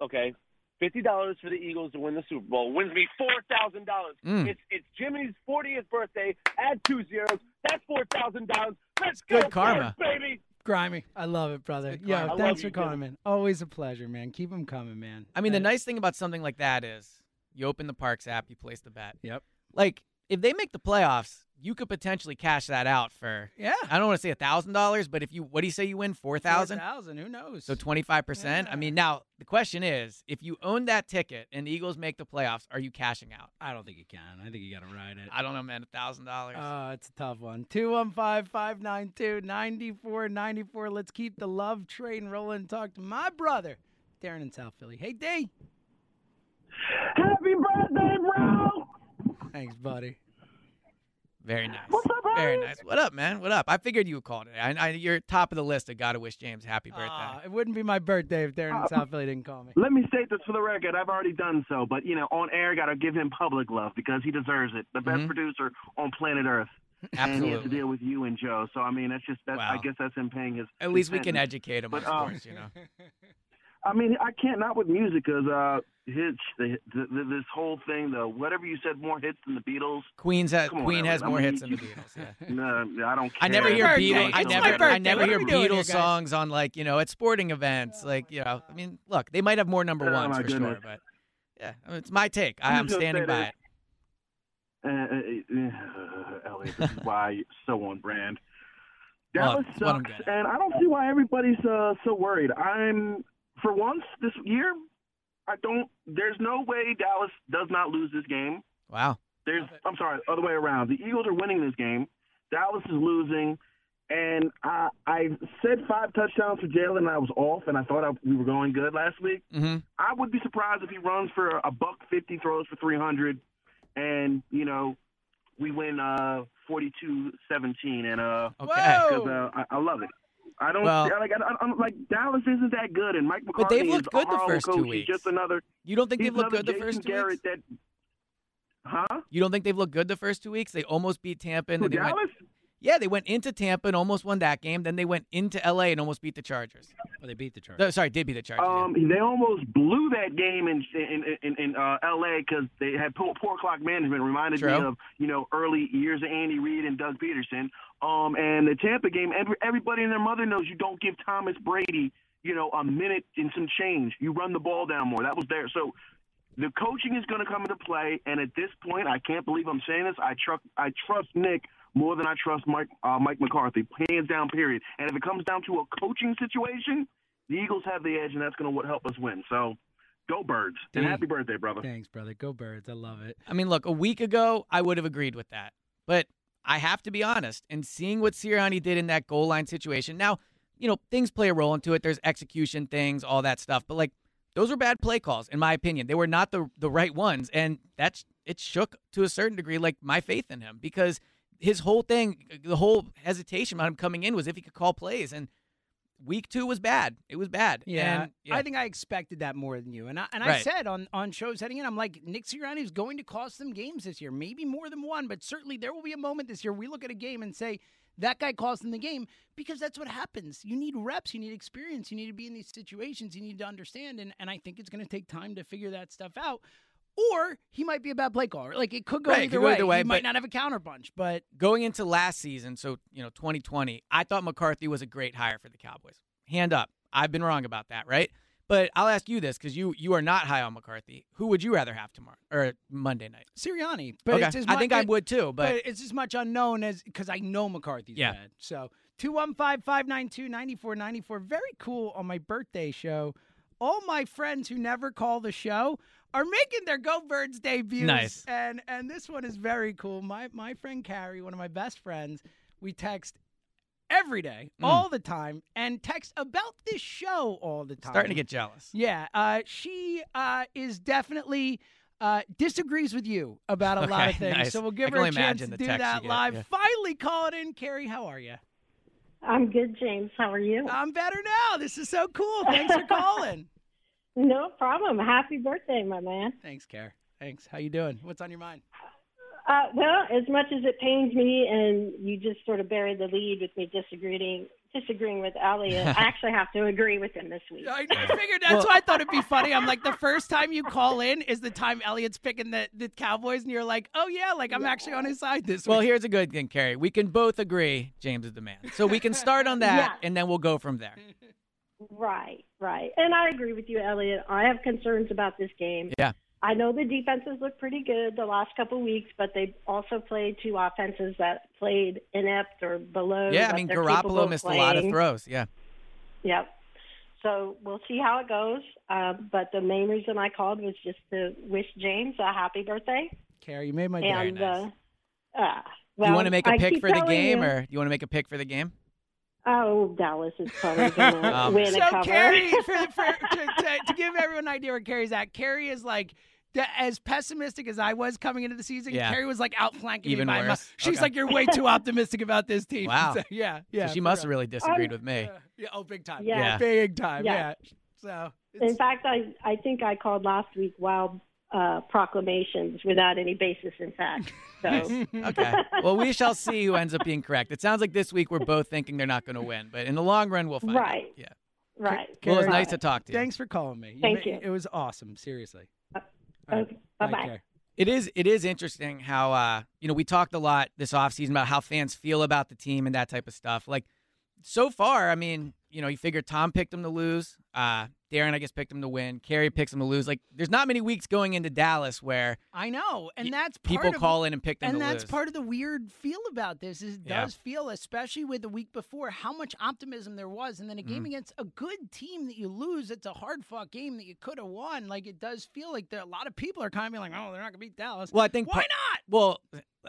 Okay, fifty dollars for the Eagles to win the Super Bowl wins me four thousand dollars. Mm. It's it's Jimmy's fortieth birthday. Add two zeros. That's four thousand dollars. Let's Good go, karma. Birds, baby. Grimy. I love it, brother. Good Yo, thanks for you, calling, Jim. man. Always a pleasure, man. Keep them coming, man. I mean, the nice thing about something like that is you open the Parx app, you place the bet. Yep. Like if they make the playoffs, you could potentially cash that out for. Yeah. I don't want to say a thousand dollars, but if you, what do you say you win four thousand? 4,000, Who knows? So twenty five percent. I mean, now the question is, if you own that ticket and the Eagles make the playoffs, are you cashing out? I don't think you can. I think you got to ride it. I don't know, man. A thousand dollars. Oh, it's a tough one. 215 592 9494. Let's keep the love train rolling. Talk to my brother, Darren in South Philly. Hey, D. Happy birthday, bro! Thanks, buddy. Very nice. What's up, Very nice. What up, man? What up? I figured you would call today. I, I, you're top of the list. I gotta wish James happy birthday. Ah, it wouldn't be my birthday if Darren in South Philly didn't call me. Let me state this for the record. I've already done so, but you know, on air, got to give him public love because he deserves it. The best Mhm. producer on planet Earth, Absolutely. and he has to deal with you and Joe. So I mean, that's just that's, I guess that's him paying his. At his least we can educate him But, on uh, sports, you know. [LAUGHS] I mean, I can't not with music because uh, hits the, the, the, this whole thing, the whatever you said, more hits than the Beatles. Queen's ha- on, Queen has I more mean, hits than the [LAUGHS] Beatles. Yeah. No, I don't care. I never hear. Beatles. I It's my never, I never hear we doing here, Beatles songs on like you know at sporting events. Like you know, I mean, look, they might have more number Oh, ones my for sure, but yeah, I mean, it's my take. I I'm am just gonna standing by this. it. Uh, uh, uh, Elliot, this is why you're so on brand. Dallas that's sucks, and I don't see why everybody's uh, so worried. I'm, for once this year, I don't. There's no way Dallas does not lose this game. Wow. There's, I'm sorry, other way around. The Eagles are winning this game. Dallas is losing, and I, I said five touchdowns for Jalen, and I was off, and I thought I, we were going good last week. hmm I would be surprised if he runs for a buck fifty, throws for three hundred, and you know we win uh 42-17, and uh Okay. Because uh, I, I love it. I don't Well- like I, I'm like Dallas isn't that good, and Mike But McCarthy they've looked is good a the horrible first two coach. He's weeks. just another. You don't think they've looked another good the first two Garrett weeks? That, huh? You don't think they've looked good the first two weeks? They almost beat Tampa, and Who, then they went. Dallas? Yeah, they went into Tampa and almost won that game. Then they went into LA and almost beat the Chargers. Oh, they beat the Chargers. No, sorry, did beat the Chargers. yeah. Um, they almost blew that game in in in, in uh, L.A. because they had poor, poor clock management. Reminded me of you know early years of Andy Reid and Doug Pederson. Um, and the Tampa game, every, everybody and their mother knows you don't give Thomas Brady you know a minute and some change. You run the ball down more. That was there. So the coaching is going to come into play. And at this point, I can't believe I'm saying this. I trust I trust Nick more than I trust Mike uh, Mike McCarthy, hands down. Period. And if it comes down to a coaching situation, the Eagles have the edge, and that's going to help us win. So, go Birds! And happy birthday, brother. Thanks, brother. Go Birds. I love it. I mean, look, a week ago, I would have agreed with that. But I have to be honest, and seeing what Sirianni did in that goal line situation, now, you know, things play a role into it. There's execution things, all that stuff. But, like, those were bad play calls, in my opinion. They were not the, the right ones. And that's, it shook to a certain degree, like, my faith in him because his whole thing, the whole hesitation about him coming in was if he could call plays. And week two was bad. It was bad. Yeah, And, yeah. I think I expected that more than you. And I, and I Right. said on, on shows heading in, I'm like, Nick Sirianni is going to cost them games this year. Maybe more than one, but certainly there will be a moment this year we look at a game and say, that guy cost them the game because that's what happens. You need reps, you need experience, you need to be in these situations, you need to understand. And, and I think it's going to take time to figure that stuff out. Or he might be a bad play caller. Like it could go, Right, it either, could go way. either way, He might not have a counterpunch, but going into last season, so you know, 2020, I thought McCarthy was a great hire for the Cowboys. Hand up, I've been wrong about that, right? But I'll ask you this because you you are not high on McCarthy. Who would you rather have tomorrow or Monday night? Sirianni. But okay, I think I would too. But, it's as much unknown as because I know McCarthy's Yeah. bad. So 215 592 9494. Very cool on my birthday show. All my friends who never call the show are making their Go Birds debuts. Nice. And and this one is very cool. My my friend Carrie, one of my best friends, we text every day, Mm. all the time, and text about this show all the time. starting to get jealous. Yeah, uh, she uh, is definitely uh, disagrees with you about a lot of things. nice. So we'll give can her a chance to do that live. yeah. Finally, call it in, Carrie. How are you? I'm good, James. How are you? I'm better now. This is so cool. Thanks for [LAUGHS] calling. No problem. Happy birthday, my man. Thanks, Carrie. Thanks. How you doing? What's on your mind? Uh, well, as much as it pains me, and you just sort of buried the lead with me disagreeing disagreeing with Elliot, I [LAUGHS] actually have to agree with him this week. I, I figured that's why I thought it'd be funny. I'm like, the first time you call in is the time Elliot's picking the, the Cowboys, and you're like, oh yeah, like I'm actually on his side this Well, week. Well, here's a good thing, Carrie. We can both agree James is the man. So we can start on that, [LAUGHS] Yeah. and then we'll go from there. [LAUGHS] Right, right. And I agree with you, Elliot. I have concerns about this game. Yeah. I know the defenses look pretty good the last couple weeks, but they also played two offenses that played inept or below. Yeah, I mean, Garoppolo of missed a lot of throws. Yeah. Yep. So we'll see how it goes. Uh, but the main reason I called was just to wish James a happy birthday. Carrie, you made my day. and uh, uh, Do well, you want to make a I pick for the game, you- or do you want to make a pick for the game? Oh, Dallas is probably going [LAUGHS] to Um, win so a cover. Carrie, [LAUGHS] for, for, to, to, to give everyone an idea where Carrie's at, Carrie is like as pessimistic as I was coming into the season. Yeah. Carrie was like outflanking Even me by a mile. worse. She's Okay. like, "You're way too optimistic about this team." [LAUGHS] Wow. So, yeah, yeah. So she for must have really disagreed Um, with me. Yeah, oh, big time. Yeah. Yeah. big time. Yeah. Yeah. So In fact, I I think I called last week wild uh, proclamations without any basis in fact. So [LAUGHS] Okay. Well, we shall see who ends up being correct. It sounds like this week we're both thinking they're not going to win, but in the long run, we'll find out. Right. Yeah. right. Well, it's Carrie, nice to talk to you. Thanks for calling me. Thank ma- you. It was awesome. Seriously. Uh, All right. okay. Bye-bye. It is it is interesting how uh you know we talked a lot this offseason about how fans feel about the team and that type of stuff. Like so far, I mean, you know, you figure Tom picked him to lose, uh Darren I guess picked him to win, Carrie picks him to lose. Like there's not many weeks going into Dallas where I know, and that's part people of- call in and pick them and that's lose. part of the weird feel about this is it Yeah. does feel especially with the week before how much optimism there was and then a game Mhm. against a good team that you lose it's a hard fought game that you could have won like it does feel like there a lot of people are kind of being like oh they're not gonna beat dallas Well, I think why not Well,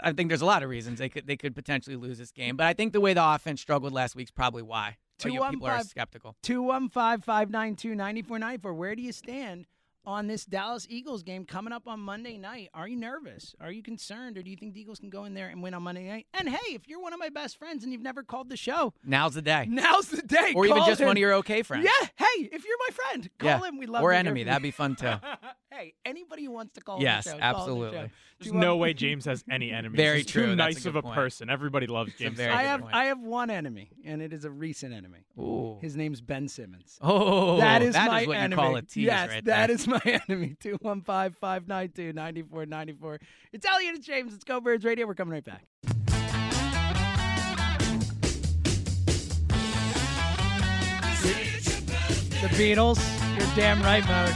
I think there's a lot of reasons they could they could potentially lose this game, but I think the way the offense struggled last week's probably why. Or, you know, people are 215 skeptical. 215-592-9494 where do you stand on this Dallas Eagles game coming up on Monday night. Are you nervous? Are you concerned? Or do you think the Eagles can go in there and win on Monday night? And hey, if you're one of my best friends and you've never called the show, Now's the day. now's the day. Or even just in. one of your okay friends. Yeah. Hey, if you're my friend, call Yeah. in. We love Or to hear enemy. from That'd be fun too. [LAUGHS] hey, anybody who wants to call Yes, the show, call the absolutely. show. There's no want- way [LAUGHS] James has any enemies. Very He's true, Too that's a nice good of a point. person. Everybody loves James. very I have point. I have one enemy, and it is a recent enemy. Ooh. His name's Ben Simmons. Oh, that is that my is what enemy. you call a tease yes, right that there. is my [LAUGHS] enemy. 215-592-9494. It's Elliot and James. It's Go Birds Radio. We're coming right back. The Beatles. You're damn right, Mo.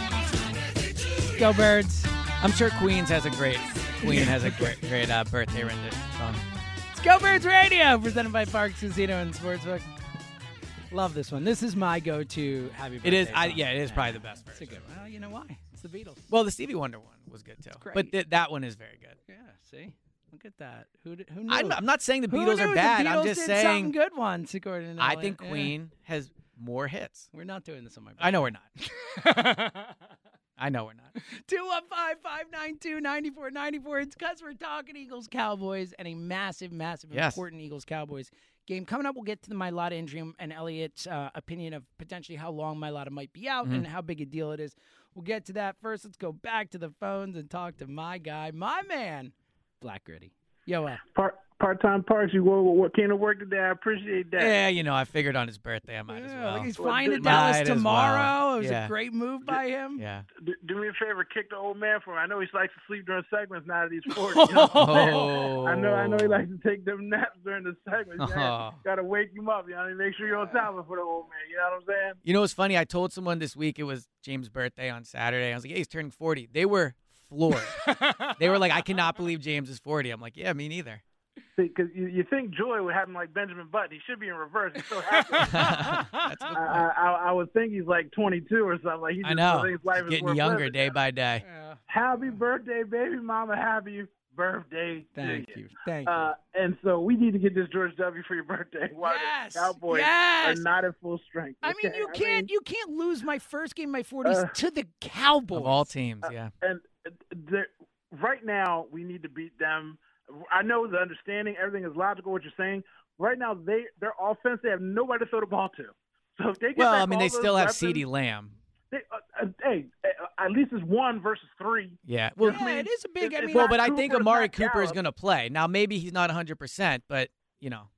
Go Birds. I'm sure Queens has a great Queen has a great, great uh, birthday rendition song. It's Go Birds Radio, presented by Parx Casino and Sportsbook. Love this one. This is my go-to happy birthday It is. I, song. yeah, it is probably the best. It's a good one. Well, you know why? It's the Beatles. Well, the Stevie Wonder one was good too, great. but th- that one is very good. Yeah, see? Look at that. Who, did, who knew? I'm, I'm not saying the Who Beatles knew are the bad. I'm just did saying something good ones, according to I Elliot. think Yeah. Queen has more hits. We're not doing this on my I know we're not. [LAUGHS] I know we're not. 215-592-9494. It's because we're talking Eagles Cowboys and a massive, massive, Yes. important Eagles Cowboys game coming up. We'll get to the Mailata injury and Elliot's uh, opinion of potentially how long Mailata might be out Mhm. and how big a deal it is. We'll get to that first. Let's go back to the phones and talk to my guy, my man, Black Gritty. Yo, uh, Part part time parks. You what, what came to work today? I appreciate that. Yeah, you know, I figured on his birthday I might as yeah, well. like he's Well, flying to Dallas might as well. tomorrow. It was Yeah. a great move by him. Yeah. Do, do me a favor, kick the old man for me. I know he likes to sleep during segments now that he's forty. [LAUGHS] You know what I'm saying? Oh. I know, I know he likes to oh. take them naps during the segments. Oh. Got to wake him up. You know, what I mean? make sure you're on top of it for the old man. You know what I'm saying? You know what's funny? I told someone this week it was James' birthday on Saturday. I was like, "Yeah, he's turning 40." They were floored. [LAUGHS] they were like, "I cannot believe James is 40." I'm like, "Yeah, me neither." Because you, you think Joy would have him like Benjamin Button. He should be in reverse. He's so happy. [LAUGHS] I, I, I, I would think he's like 22 or something. Like he just I know. thinks life He's getting younger living. day by day. Happy birthday, baby mama. Happy birthday. Thank to you. Thank you. Uh, and so we need to get this George W for your birthday. [LAUGHS] While Yes, the Cowboys yes. are not at full strength. I mean, you can't you can't lose my first game, of my forties Uh, to the Cowboys Of all teams, yeah. and uh, the- right now we need to beat them. I know the understanding, everything is logical. What you're saying right now, they their offense, they have nobody to throw the ball to. So if they get Well, back I mean, all they still have weapons, CeeDee Lamb. They, uh, uh, hey, uh, at least it's one versus three. Yeah. Well, Yeah, it is a big. I mean, well, not but I think Amari not Cooper is going to play. Now, maybe he's not 100%, but you know,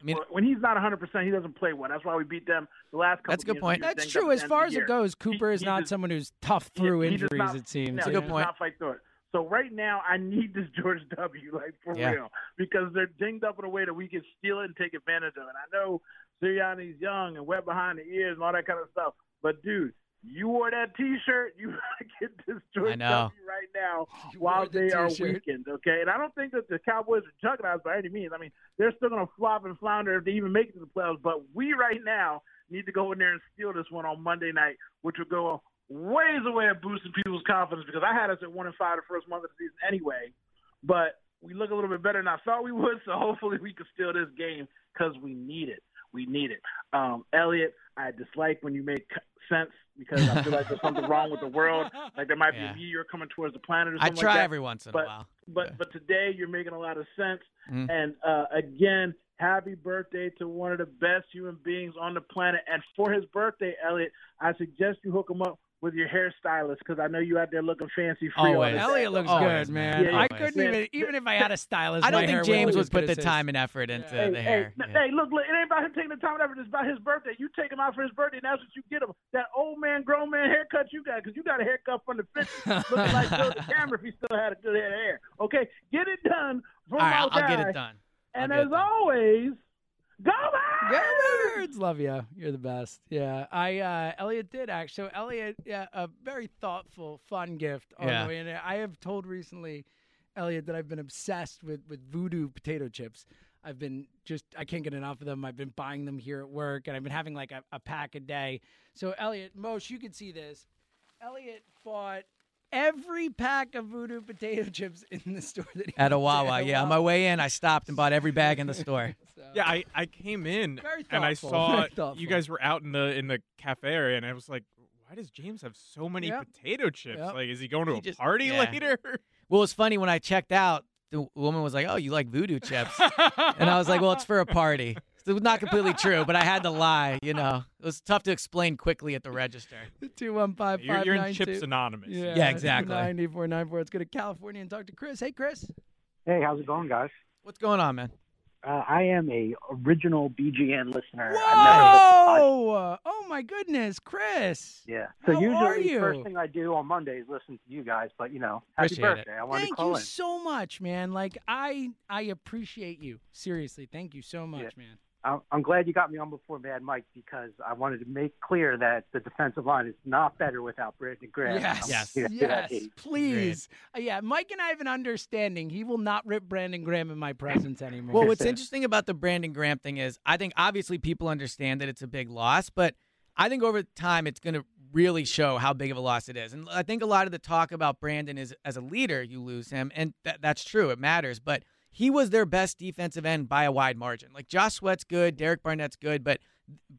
I mean, when he's not 100, percent he doesn't play well. That's why we beat them the last couple. That's a good games. point. That's true. As far as it goes, Cooper is not just- someone who's tough through he does injuries. not- it seems. no, a good point. Not fight through it. So right now, I need this [LAUGHS] George W. Like for Yeah. real, because they're dinged up in a way that we can steal it and take advantage of it. I know Sirianni's young and wet behind the ears and all that kind of stuff, but dude, you wore that T-shirt. You [LAUGHS] gotta get this George I know. W. right now You while wore the they are T-shirt. weakened. Okay, and I don't think that the Cowboys are juggernauts by any means. I mean, they're still gonna flop and flounder if they even make it to the playoffs. But we right now need to go in there and steal this one on Monday night, which will go ways away at boosting people's confidence because I had us at one and five the first month of the season anyway. But we look a little bit better than I thought we would, [LAUGHS] so hopefully we can steal this game because we need it. We need it. Um, Elliot, I dislike when you make sense because I feel like there's something [LAUGHS] wrong with the world. Like there might Yeah. be a meteor coming towards the planet or I try like that. every once in but, a while. But but today you're making a lot of sense. Mhm. And uh, again, happy birthday to one of the best human beings on the planet. And for his birthday, Elliot, I suggest you hook him up with your hairstylist because I know you out there looking fancy free. all Always. the Elliot time. looks Always, good, man. man. Yeah, I couldn't even, even if I had a stylist. I don't my think hair James wouldn't would as put the his. time and effort into Hey, the hey, hair. n- Yeah. hey, look, look, it ain't about him taking the time and effort. It's about his birthday. You take him out for his birthday, and that's what you get him. That old man, grown man haircut you got, because you got a haircut from the 50s, [LAUGHS] looking like Bill the camera if he still had a good head of hair. Okay, get it done for All right, my I'll, I'll get it done. And I'll get as it done. always, go Go birds! Love you. You're the best. Yeah, I uh, Elliot did actually. So Elliot, yeah, a very thoughtful, fun gift. On Yeah. the way in. I have told recently, Elliot, that I've been obsessed with with Voodoo potato chips. I've been just I can't get enough of them. I've been buying them here at work, and I've been having like a, a pack a day. So Elliot, Mosh, you can see this. Elliot bought every pack of Voodoo potato [LAUGHS] chips in the store that he At a went to. Wawa, yeah. On my way in, I stopped and bought every bag in the [LAUGHS] store. So- Yeah, I, I came in and I saw you guys were out in the in the cafe area, and I was like, why does James have so many Yep. potato chips? Yep. Like, is he going to He a just- party yeah. later? [LAUGHS] Well, it's funny when I checked out, the woman was like, "Oh, you like voodoo chips?" and I was like, "Well, it's for a party." So it was not completely true, but I had to lie. You know, it was tough to explain quickly at the register. [LAUGHS] Two one five You're, five you're in Chips. Anonymous. Yeah, Yeah, exactly. Ninety four nine four. Let's go to California and talk to Chris. Hey, Chris. Hey, how's it going, guys? What's going on, man? Uh, I am a original BGN listener. I never listened Whoa! Oh my goodness, Chris. yeah. So How usually, are you? first thing I do on Monday is listen to you guys. But you know, happy Appreciate it. birthday! I wanted Thank to call you in. so much, man. Like I, I appreciate you. Seriously, thank you so much, Yeah. man. I'm- I'm glad you got me on before Mad Mike because I wanted to make clear that the defensive line is not better without Brandon Graham. Yes, Yes. gonna do that yes, please. Uh, yeah, Mike and I have an understanding. He will not rip Brandon Graham in my presence anymore. Well, what's interesting about the Brandon Graham thing is I think obviously people understand that it's a big loss, but I think over time it's going to really show how big of a loss it is. And I think a lot of the talk about Brandon is as a leader, you lose him, and that, that's true. It matters, but he was their best defensive end by a wide margin. Like Josh Sweat's good, Derek Barnett's good, but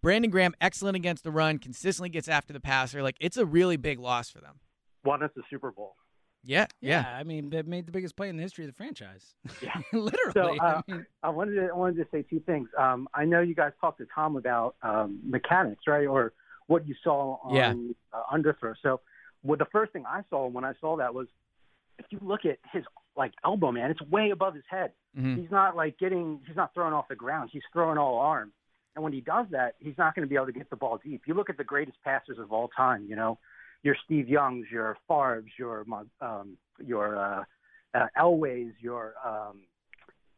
Brandon Graham excellent against the run, consistently gets after the passer. Like it's a really big loss for them. Won us the Super Bowl. Yeah, yeah. I mean, they made the biggest play in the history of the franchise. Yeah. [LAUGHS] Literally. So uh, I mean, I wanted to I wanted to say two things. Um, I know you guys talked to Tom about um, mechanics, right, or what you saw on Yeah. uh, underthrow. So, well, the first thing I saw when I saw that was, if you look at his like elbow, man, it's way above his head. Mhm. He's not like getting, he's not throwing off the ground. He's throwing all arm. And when he does that, he's not going to be able to get the ball deep. You look at the greatest passers of all time, you know, your Steve Youngs, your Favre's, your um, your uh, uh, Elways, your um,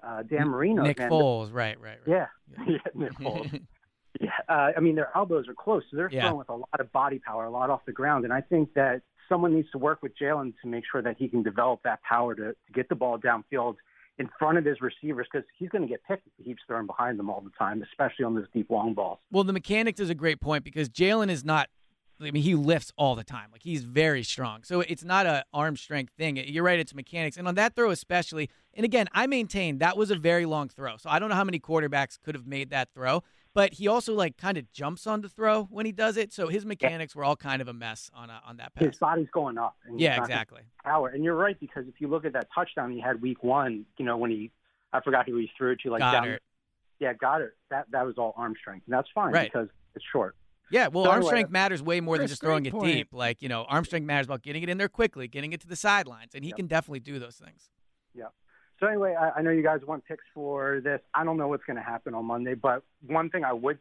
uh, Dan Marino, Nick man. Foles, right, right, right. Yeah, yeah, [LAUGHS] Nick Foles. [LAUGHS] Yeah, uh, I mean their elbows are close, so they're Yeah. throwing with a lot of body power, a lot off the ground, and I think that someone needs to work with Jalen to make sure that he can develop that power to, to get the ball downfield in front of his receivers because he's going to get picked if he keeps throwing behind them all the time, especially on those deep long balls. Well, the mechanics is a great point because Jalen is not. I mean, he lifts all the time. Like he's very strong. So it's not a arm strength thing. You're right. It's mechanics, and on that throw especially. And again, I maintain that was a very long throw. So I don't know how many quarterbacks could have made that throw. But he also like kind of jumps on the throw when he does it. So his mechanics were all kind of a mess on a, on that pass. His body's going up. And Yeah, exactly. Power, and you're right because if you look at that touchdown he had week one, you know when he, I forgot who he threw it to, like down. Goedert. Yeah, Goedert. That that was all arm strength, and that's fine Right. because it's short. Yeah, well, So arm anyway- strength matters way more than just throwing it point. deep. Like, you know, arm strength matters about getting it in there quickly, getting it to the sidelines, and he can definitely do those things. Yeah. So anyway, I, I know you guys want picks for this. I don't know what's going to happen on Monday, but one thing I would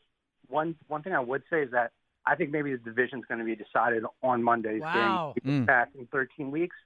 one one thing I would say is that I think maybe the division's going to be decided on Monday's Wow. game. Mm. Back in 13 weeks,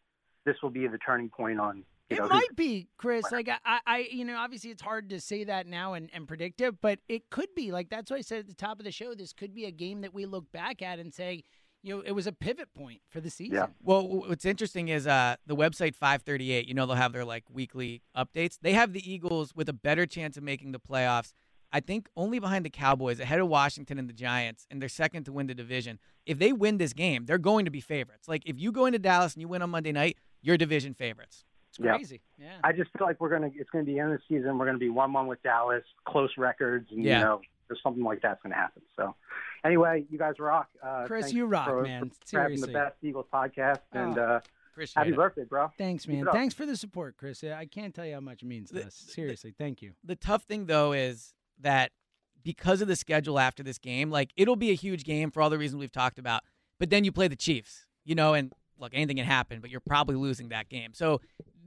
this will be the turning point on. You It know, might be, Chris. Like I, I- I, you know, obviously it's hard to say that now and, and predict it, but it could be. Like that's why I said at the top of the show, this could be a game that we look back at and say, you know, it was a pivot point for the season. Yeah. Well, what's interesting is uh, the website 538. You know, they'll have their like weekly updates. They have the Eagles with a better chance of making the playoffs. I think only behind the Cowboys, ahead of Washington and the Giants, and they're second to win the division. If they win this game, they're going to be favorites. Like if you go into Dallas and you win on Monday night, you're division favorites. It's Yeah. crazy. Yeah. I just feel like we're gonna. It's gonna be the end of the season. We're gonna be one-one with Dallas, close records, and Yeah. you know, there's something like that's gonna happen. So, anyway, you guys rock. Uh, Chris, you rock, for, man. For having the best Eagles podcast, and Oh, uh, appreciate happy it. birthday, bro. Thanks, man. Thanks for the support, Chris. Yeah, I can't tell you how much it means to us. Seriously, thank you. The tough thing though is that because of the schedule after this game, like it'll be a huge game for all the reasons we've talked about. But then you play the Chiefs, you know, and look, anything can happen, but you're probably losing that game. So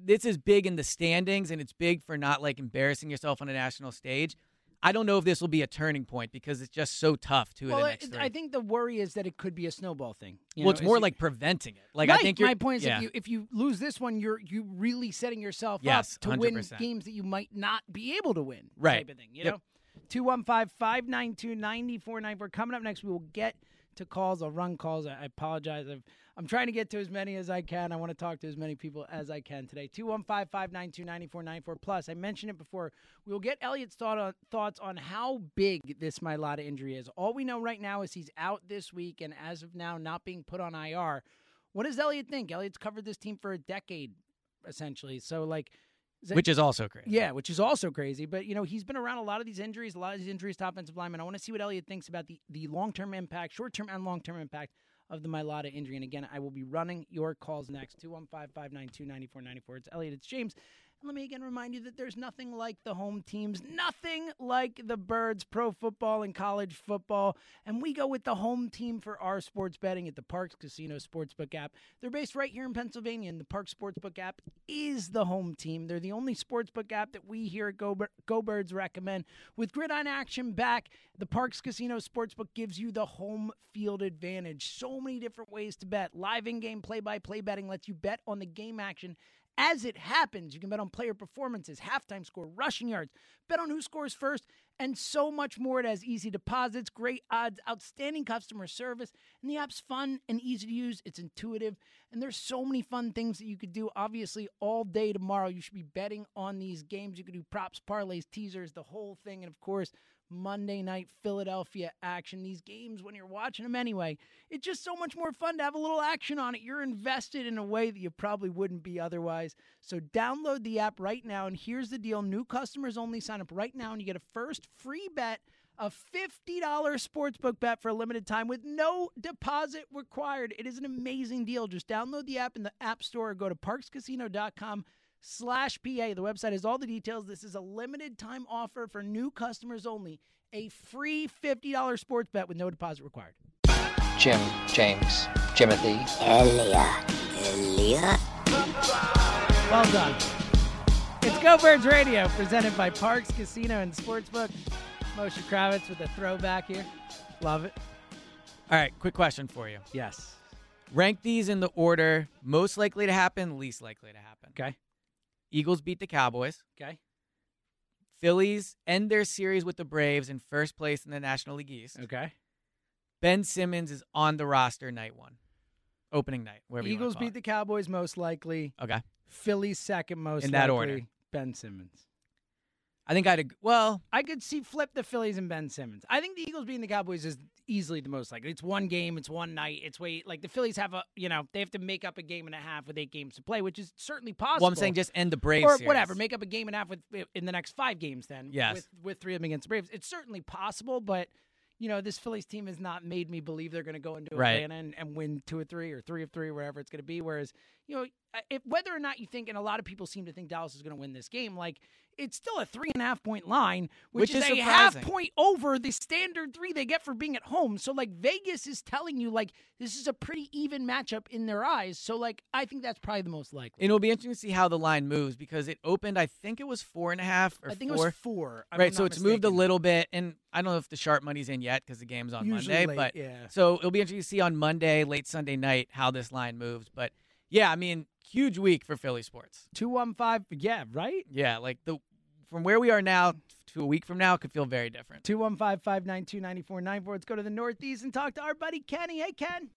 this is big in the standings and it's big for not like embarrassing yourself on a national stage. I don't know if this will be a turning point because it's just so tough to Well, the I, next three. I think the worry is that it could be a snowball thing. Well, know, it's more is- like preventing it. Like I think you're, my point is yeah. if you if you lose this one, you're you really setting yourself Yes, up to win 100%. games that you might not be able to win. Right. Type of thing. You Yep. know? 215 592 9494. Coming up next, we will get to calls. I'll run calls. I, I apologize. I've, I'm trying to get to as many as I can. I want to talk to as many people as I can today. 215 592 9494. Plus, I mentioned it before. We will get Elliot's thought on, thoughts on how big this Mailata injury is. All we know right now is he's out this week, and as of now, not being put on IR. What does Elliot think? Elliot's covered this team for a decade, essentially. So, like, is that- Which is also crazy. Yeah, which is also crazy. But you know, he's been around a lot of these injuries, a lot of these injuries to offensive linemen. I want to see what Elliot thinks about the the long term impact, short term and long term impact of the Mailata injury. And again, I will be running your calls next. 215-592-9494. It's Elliot, it's James. And let me again remind you that there's nothing like the home teams, nothing like the Birds, pro football and college football. And we go with the home team for our sports betting at the Parx Casino Sportsbook app. They're based right here in Pennsylvania, and the Parx Sportsbook app is the home team. They're the only sportsbook app that we here at Go, Go Birds recommend. With gridiron action back, the Parx Casino Sportsbook gives you the home field advantage. So many different ways to bet. Live in game play by play betting lets you bet on the game action as it happens. You can bet on player performances, halftime score, rushing yards, bet on who scores first, and so much more. It has easy deposits, great odds, outstanding customer service, and the app's fun and easy to use. It's intuitive, and there's so many fun things that you could do. Obviously, all day tomorrow, you should be betting on these games. You could do props, parlays, teasers, the whole thing, and of course, Monday night Philadelphia action. These games, when you're watching them anyway, it's just so much more fun to have a little action on it. You're invested in a way that you probably wouldn't be otherwise. So download the app right now. And here's the deal new customers only sign up right now, and you get a first free bet a $50 sportsbook bet for a limited time with no deposit required. It is an amazing deal. Just download the app in the App Store or go to parxcasino.com slash PA. The website has all the details. This is a limited time offer for new customers only. A free $50 sports bet with no deposit required. Jim, James, Jimothy. Elia. Elliot. Well done. It's Go Birds Radio, presented by Parx Casino and Sportsbook. Moshe Kravitz with a throwback here. Love it. All right, quick question for you. Yes. Rank these in the order most likely to happen, least likely to happen. Okay. Eagles beat the Cowboys. Okay. Phillies end their series with the Braves in first place in the National League East. Okay. Ben Simmons is on the roster night one, opening night. Wherever Eagles beat the Cowboys most likely. Okay. Phillies second most In that likely. order. Ben Simmons. I think I'd well. I could see flip the Phillies and Ben Simmons. I think the Eagles beating the Cowboys is easily the most likely. It's one game, it's one night, it's way like the Phillies have a you know they have to make up a game and a half with eight games to play, which is certainly possible. Well, I'm saying just end the Braves or series. whatever, make up a game and a half with in the next five games. Then Yes. with with three of them against the Braves, it's certainly possible, but. You know, this Phillies team has not made me believe they're going to go into Right. Atlanta and, and win two or three or three of three, wherever it's going to be. Whereas, you know, if whether or not you think, and a lot of people seem to think Dallas is going to win this game, like it's still a three and a half point line, which, Which is a half point over the standard three they get for being at home. So like Vegas is telling you like this is a pretty even matchup in their eyes. So like I think that's probably the most likely. And it'll be interesting to see how the line moves because it opened, I think it was four and a half or I think it four. was four. right, I'm so not it's moved a little bit, and I don't know if the sharp money's in yet because the game's on Usually Monday. late, but yeah. so it'll be interesting to see on Monday, late Sunday night, how this line moves. But yeah, I mean, huge week for Philly sports. Two one five. Yeah, right. Yeah, like the from where we are now to a week from now could feel very different. 215 592 9494. Let's go to the Northeast and talk to our buddy Kenny. Hey, Ken.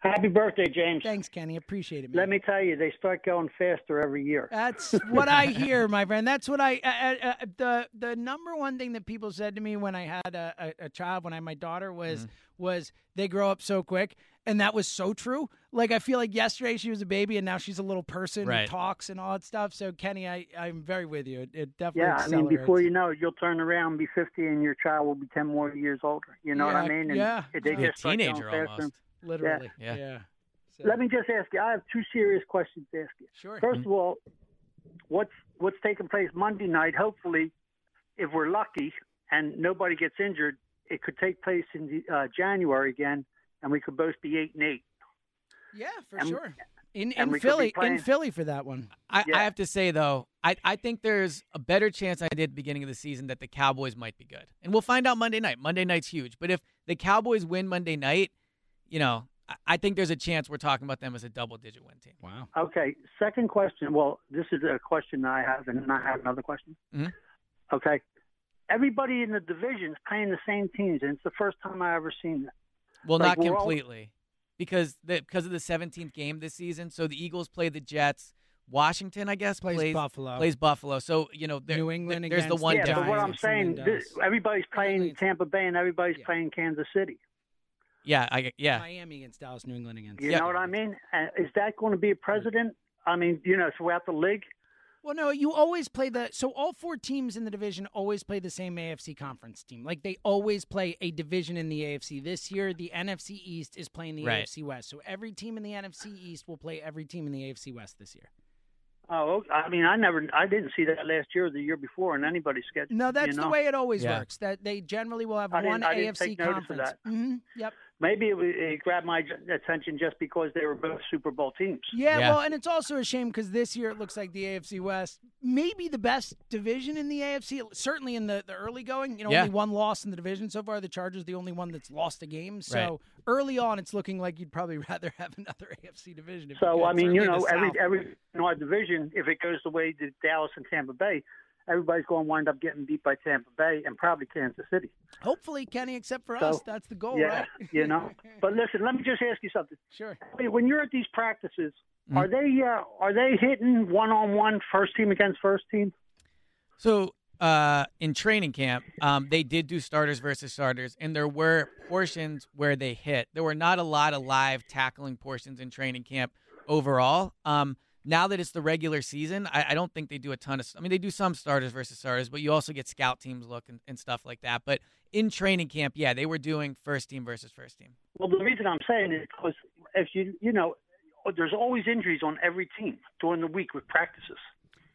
Happy birthday, James. Thanks, Kenny. Appreciate it, man. Let me tell you, they start going faster every year. That's what I hear, my friend. That's what I uh, uh, the the number one thing that people said to me when I had a, a, a child, when I had my daughter, was Mm-hmm. was they grow up so quick, and that was so true. Like I feel like yesterday she was a baby, and now she's a little person Right. who talks and all that stuff. So Kenny, I I'm very with you. It, it definitely Yeah, I mean, before you know it, you'll turn around and be 50, and your child will be 10 more years older. You know what I mean? And yeah. They Be a just start teenager faster. almost. Literally, Yeah. yeah. So- Let me just ask you. I have two serious questions to ask you. Sure. 1st Mm-hmm. of all, what's what's taking place Monday night? Hopefully, if we're lucky and nobody gets injured, it could take place in the, uh, January again, and we could both be eight and eight. Yeah, for And- sure. In in we could be Philly, in Philly for that one. I, I have to say though, I, I think there's a better chance I did at the beginning of the season that the Cowboys might be good, and we'll find out Monday night. Monday night's huge, but if the Cowboys win Monday night, you know, I, I think there's a chance we're talking about them as a double-digit win team. Wow. Okay. Second question. Well, this is a question I have, and then I have another question. Mhm. Okay. Everybody in the division is playing the same teams, and it's the first time I ever seen that. Well, Like, not we're all- completely, because the because of the 17th game this season. So the Eagles play the Jets. Washington, I guess, Plays plays Buffalo. Plays Buffalo. So you know, there- New England there- there's the one yeah, difference. but what I'm saying, this, everybody's playing Tampa Bay and everybody's playing Kansas City. Yeah, I yeah. Miami against Dallas, New England against. You know what I mean? And is that going to be a president? I mean, you know, throughout the league. Well, no, you always play the so all four teams in the division always play the same AFC conference team. Like they always play a division in the AFC. This year, the NFC East is playing the Right. AFC West. So every team in the NFC East will play every team in the AFC West this year. Oh. I mean, I never, I didn't see that last year or the year before in anybody's schedule. No, that's you the way it always Yeah. works. That they generally will have I one AFC take of conference. that. hmm Yep. Maybe it, it grabbed my attention just because they were both Super Bowl teams. Yeah, well, and it's also a shame because this year it looks like the AFC West may be the best division in the AFC. Certainly in the, the early going, you know, Yeah. only one loss in the division so far. The Chargers the only one that's lost a game. So Right. early on, it's looking like you'd probably [LAUGHS] rather have another [LAUGHS] AFC division. If So. I mean, you know, every every in our division, if it goes the way that Dallas and Tampa Bay, everybody's going to wind up getting beat by Tampa Bay and probably Kansas City. hopefully Kenny, except for So, us, that's the goal, yeah, right? you know. [LAUGHS] But listen, let me just ask you something. Sure. When you're at these practices, Mm-hmm. are they uh, are they hitting one on one first team against first team? So uh, in training camp, um, they did do starters versus starters, and there were portions where they hit. There were not a lot of live tackling portions in training camp overall. Um, now that it's the regular season, I, I don't think they do a ton of. I mean, they do some starters versus starters, but you also get scout teams look and, and stuff like that. But in training camp, yeah, they were doing first team versus first team. Well, the reason I'm saying is because if you you know, there's always injuries on every team during the week with practices.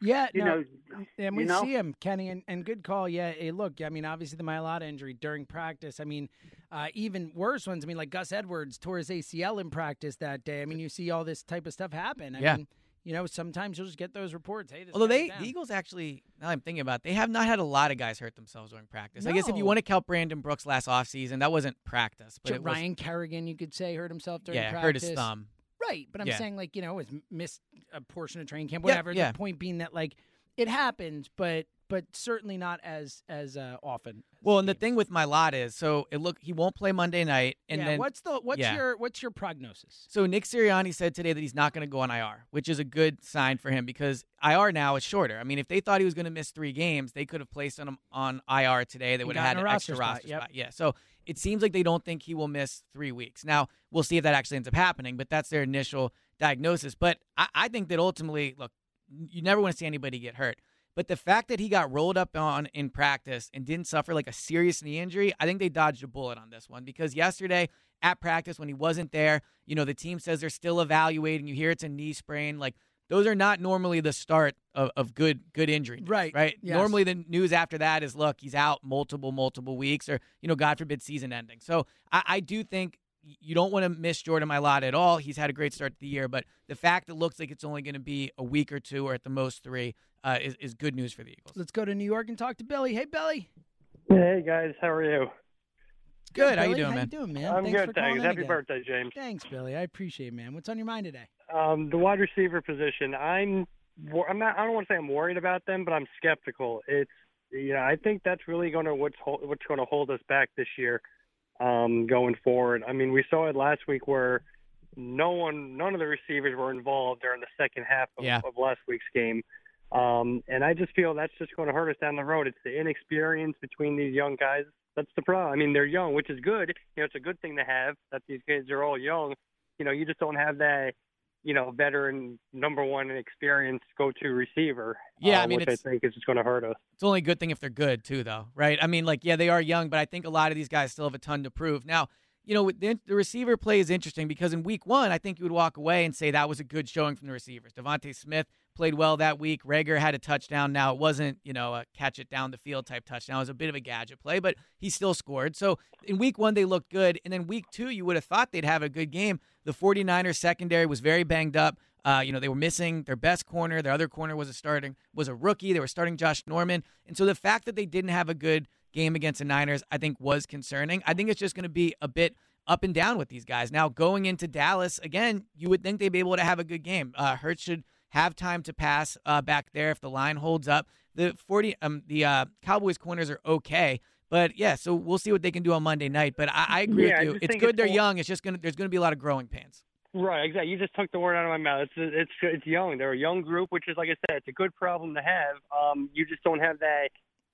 Yeah, You no, know, and we you know? see him, Kenny, and, and good call. Yeah, hey, look, I mean, obviously the Mailata injury during practice. I mean, uh, even worse ones. I mean, like Gus Edwards tore his ACL in practice that day. I mean, you see all this type of stuff happen. I Yeah. mean, you know, sometimes you'll just get those reports. Hey, this Although they, the Eagles actually, now I'm thinking about, it, they have not had a lot of guys hurt themselves during practice. I guess if you want to count Brandon Brooks last offseason, that wasn't practice, but it was, Ryan Kerrigan, you could say, hurt himself during yeah, practice. hurt his thumb. Right, but I'm Yeah. saying like you know, m- missed a portion of training camp, Yeah, whatever. yeah. The point being that like it happens, but but certainly not as as uh, often. Well, and the thing with my lot is, so it look he won't play Monday night, and yeah, then what's the what's yeah. your what's your prognosis? So Nick Sirianni said today that he's not going to go on IR, which is a good sign for him because IR now is shorter. I mean, if they thought he was going to miss three games, they could have placed him on IR today. They would have had an a extra roster spot, roster yep. spot. Yeah. So it seems like they don't think he will miss three weeks. Now we'll see if that actually ends up happening, but that's their initial diagnosis. But I, I think that ultimately, look, you never want to see anybody get hurt. But the fact that he got rolled up on in practice and didn't suffer like a serious knee injury, I think they dodged a bullet on this one because yesterday at practice when he wasn't there, you know, the team says they're still evaluating. You hear it's a knee sprain. Like those are not normally the start of, of good good injury. news, Right, Right. yes. Normally the news after that is look, he's out multiple, multiple weeks or, you know, God forbid season ending. So I, I do think you don't want to miss Jordan Mailata at all. He's had a great start to the year, but the fact it looks like it's only going to be a week or two or at the most three uh, is, is good news for the Eagles. Let's go to New York and talk to Billy. Hey, Billy. Hey guys, how are you? Good. How you Billy. doing, How man? you doing, man? I'm Thanks good, for calling thanks. Happy again. birthday, James. Thanks, Billy. I appreciate it, man. What's on your mind today? Um, the wide receiver position, I'm, I'm not. I don't want to say I'm worried about them, but I'm skeptical. It's, you know, I think that's really going to what's what's going to hold us back this year, um, going forward. I mean, we saw it last week where no one, none of the receivers were involved during the second half of, Yeah. of last week's game. Um, and I just feel that's just going to hurt us down the road. It's the inexperience between these young guys. That's the problem. I mean, they're young, which is good. You know, it's a good thing to have that these kids are all young. You know, you just don't have that, you know, veteran number one experienced go-to receiver. Yeah, uh, I mean, which I think is just going to hurt us. It's only a good thing if they're good too, though, right? I mean, like, yeah, they are young, but I think a lot of these guys still have a ton to prove. Now, you know, the, the receiver play is interesting because in week one, I think you would walk away and say that was a good showing from the receivers. DeVonta Smith played well that week. Reagor had a touchdown. Now, it wasn't, you know, a catch it down the field type touchdown. It was a bit of a gadget play, but he still scored. So in week one, they looked good. And then week two, you would have thought they'd have a good game. The 49ers secondary was very banged up. Uh, you know, they were missing their best corner. Their other corner was a starting was a rookie. They were starting Josh Norman. And so the fact that they didn't have a good game against the Niners, I think was concerning. I think it's just going to be a bit up and down with these guys. Now going into Dallas again, you would think they'd be able to have a good game. Uh, Hurts should have time to pass uh, back there if the line holds up. The 40 um the uh, Cowboys corners are okay. But yeah, so we'll see what they can do on Monday night. But I, I agree Yeah, with you. It's good it's they're all- young. It's just gonna there's gonna be a lot of growing pains. Right, exactly. You just took the word out of my mouth. It's it's it's young. They're a young group, which is like I said, it's a good problem to have. Um, you just don't have that,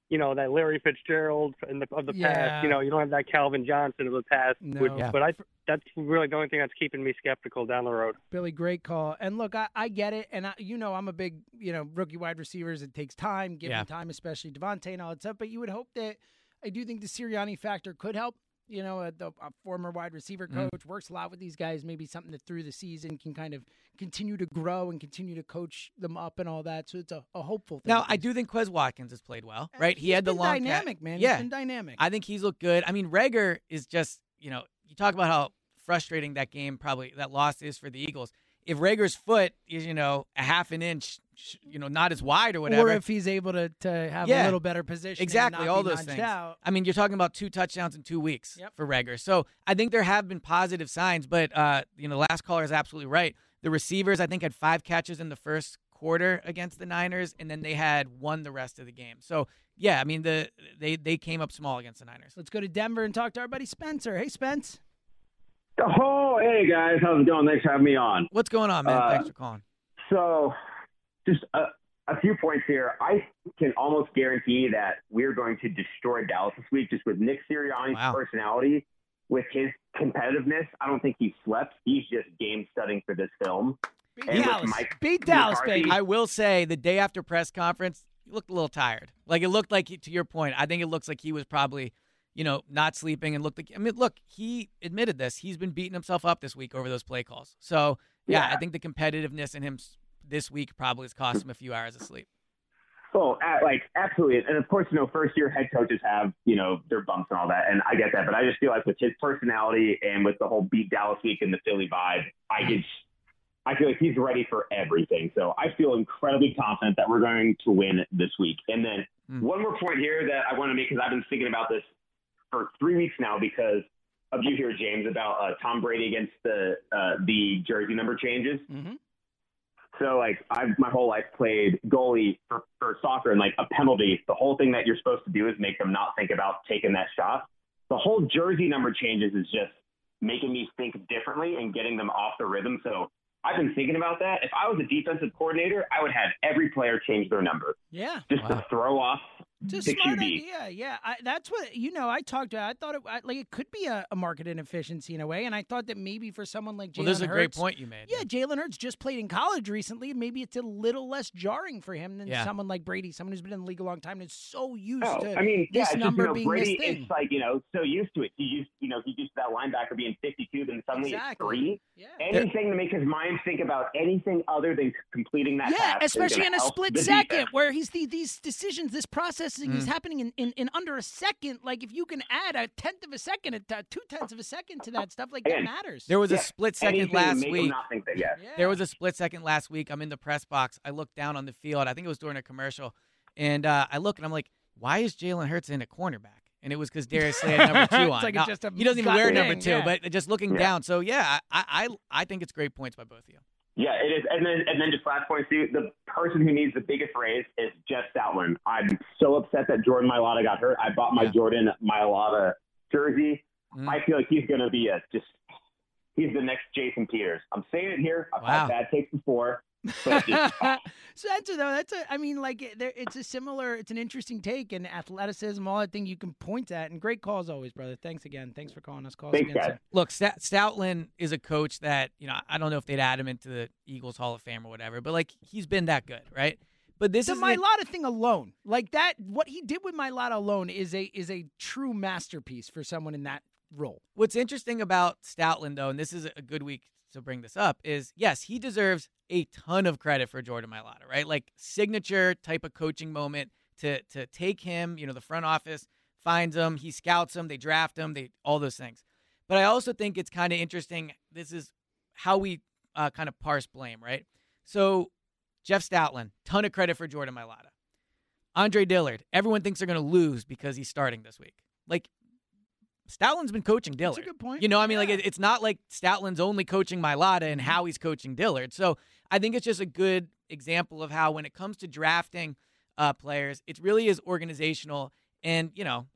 you know, that Larry Fitzgerald in the, of the Yeah. past. You know, you don't have that Calvin Johnson of the past. No. which- Yeah. But I, that's really the only thing that's keeping me skeptical down the road. Billy, great call. And look, I, I get it. And I, you know, I'm a big, you know, rookie wide receivers. It takes time, give Yeah. time, especially DeVonta and all that stuff. But you would hope that I do think the Sirianni factor could help. You know, a, the, a former wide receiver Mhm. coach works a lot with these guys. Maybe something that through the season can kind of continue to grow and continue to coach them up and all that. So it's a, a hopeful thing. Now, I do think Quez Watkins has played well, right? He had the long dynamic, man. He's Yeah, been dynamic. I think he's looked good. I mean, Reagor is just, you know, you talk about how frustrating that game probably that loss is for the Eagles. If Reagor's foot is, you know, a half an inch, you know, not as wide or whatever, Or if he's able to, to have a little better position. and Exactly, not all those things. Out. I mean, you're talking about two touchdowns in two weeks for Reagor. So I think there have been positive signs, but uh, you know, the last caller is absolutely right. The receivers, I think, had five catches in the first quarter against the Niners, and then they had won the rest of the game. So yeah, I mean, the they they came up small against the Niners. Let's go to Denver and talk to our buddy Spencer. Hey, Spence. Oh, hey guys, how's it going? Thanks for having me on. What's going on, man? Uh, Thanks for calling. So, just a, a few points here. I can almost guarantee that we're going to destroy Dallas this week just with Nick Sirianni's Wow. personality, with his competitiveness. I don't think he slept. He's just game studying for this film. Beat and Dallas. Mike Beat Dallas, baby. I will say the day after press conference, he looked a little tired. Like it looked like, to your point, I think it looks like he was probably, you know, not sleeping and looked like. I mean, look, he admitted this. He's been beating himself up this week over those play calls. So yeah, Yeah. I think the competitiveness in him this week probably has cost him a few hours of sleep. Oh, like absolutely, and of course, you know, first year head coaches have you know their bumps and all that, and I get that, but I just feel like with his personality and with the whole beat Dallas week and the Philly vibe, I just I feel like he's ready for everything. So I feel incredibly confident that we're going to win this week. And then hmm. one more point here that I want to make because I've been thinking about this for three weeks now because of you here, James, about uh, Tom Brady against the uh, the jersey number changes. Mm-hmm. So like I've my whole life played goalie for, for soccer and like a penalty, the whole thing that you're supposed to do is make them not think about taking that shot. The whole jersey number changes is just making me think differently and getting them off the rhythm. So I've been thinking about that. If I was a defensive coordinator, I would have every player change their number Yeah. just to throw off It's the a smart QB. idea. Yeah, I, that's what you know. I talked about. I thought it I, like it could be a, a market inefficiency in a way, and I thought that maybe for someone like Jalen Well, this is a great Hurts- point you made. Yeah, Jalen Hurts just played in college recently. Maybe it's a little less jarring for him than Yeah. someone like Brady, someone who's been in the league a long time and is so used Oh, to I mean, yeah, this it's just, number you know, being Brady this thing. is like, you know, so used to it. He used, you know, he used to that linebacker being 52, then suddenly Exactly. it's three. Yeah. Anything to make his mind think about anything other than completing that Yeah, pass especially in a split second defense. where he's the, these decisions, this processing is Mm. happening in, in, in under a second. Like if you can add a tenth of a second, a t- two tenths of a second to that stuff, like that matters. There was a split second anything last week. not think that, yes. There was a split second last week. I'm in the press box. I look down on the field. I think it was during a commercial, and uh, I look and I'm like, "Why is Jalen Hurts in a cornerback?" And it was because Darius Slay had number [LAUGHS] two on. Like Now, he doesn't even gut wear number two, yeah. but just looking Yeah. down. So yeah, I, I I think it's great points by both of you. Yeah, it is. And then, and then just last point, Steve, the person who needs the biggest raise is Jeff Stoutland. I'm so upset that Jordan Mailata got hurt. I bought my Jordan Mailata jersey. Mm. I feel like he's going to be a just, he's the next Jason Peters. I'm saying it here. I've Wow. had bad takes before. But just, [LAUGHS] so that's a, though. That's a. I mean, like it- there, it's a similar. It's an interesting take and athleticism, all that thing you can point at. And great calls always, brother. Thanks again. Thanks for calling us. Calls Thanks, again. guys. Look, Stout- Stoutland is a coach that you know I don't know if they'd add him into the Eagles Hall of Fame or whatever, but like he's been that good, right? But this is the is Mailata thing alone, like that, what he did with Mailata alone is a is a true masterpiece for someone in that role. What's interesting about Stoutland, though, and this is a good week to bring this up, is yes, he deserves a ton of credit for Jordan Mailata, right? Like signature type of coaching moment to to take him, you know, the front office finds him, he scouts him, they draft him, they all those things. But I also think it's kind of interesting. This is how we uh, kind of parse blame, right? So Jeff Stoutland, ton of credit for Jordan Mailata. Andre Dillard, everyone thinks they're going to lose because he's starting this week. Like Stoutland's been coaching Dillard. That's a good point. You know, I mean, like it, it's not like Stoutland's only coaching Mailata and how he's coaching Dillard. So I think it's just a good example of how when it comes to drafting uh, players, it really is organizational. And you know,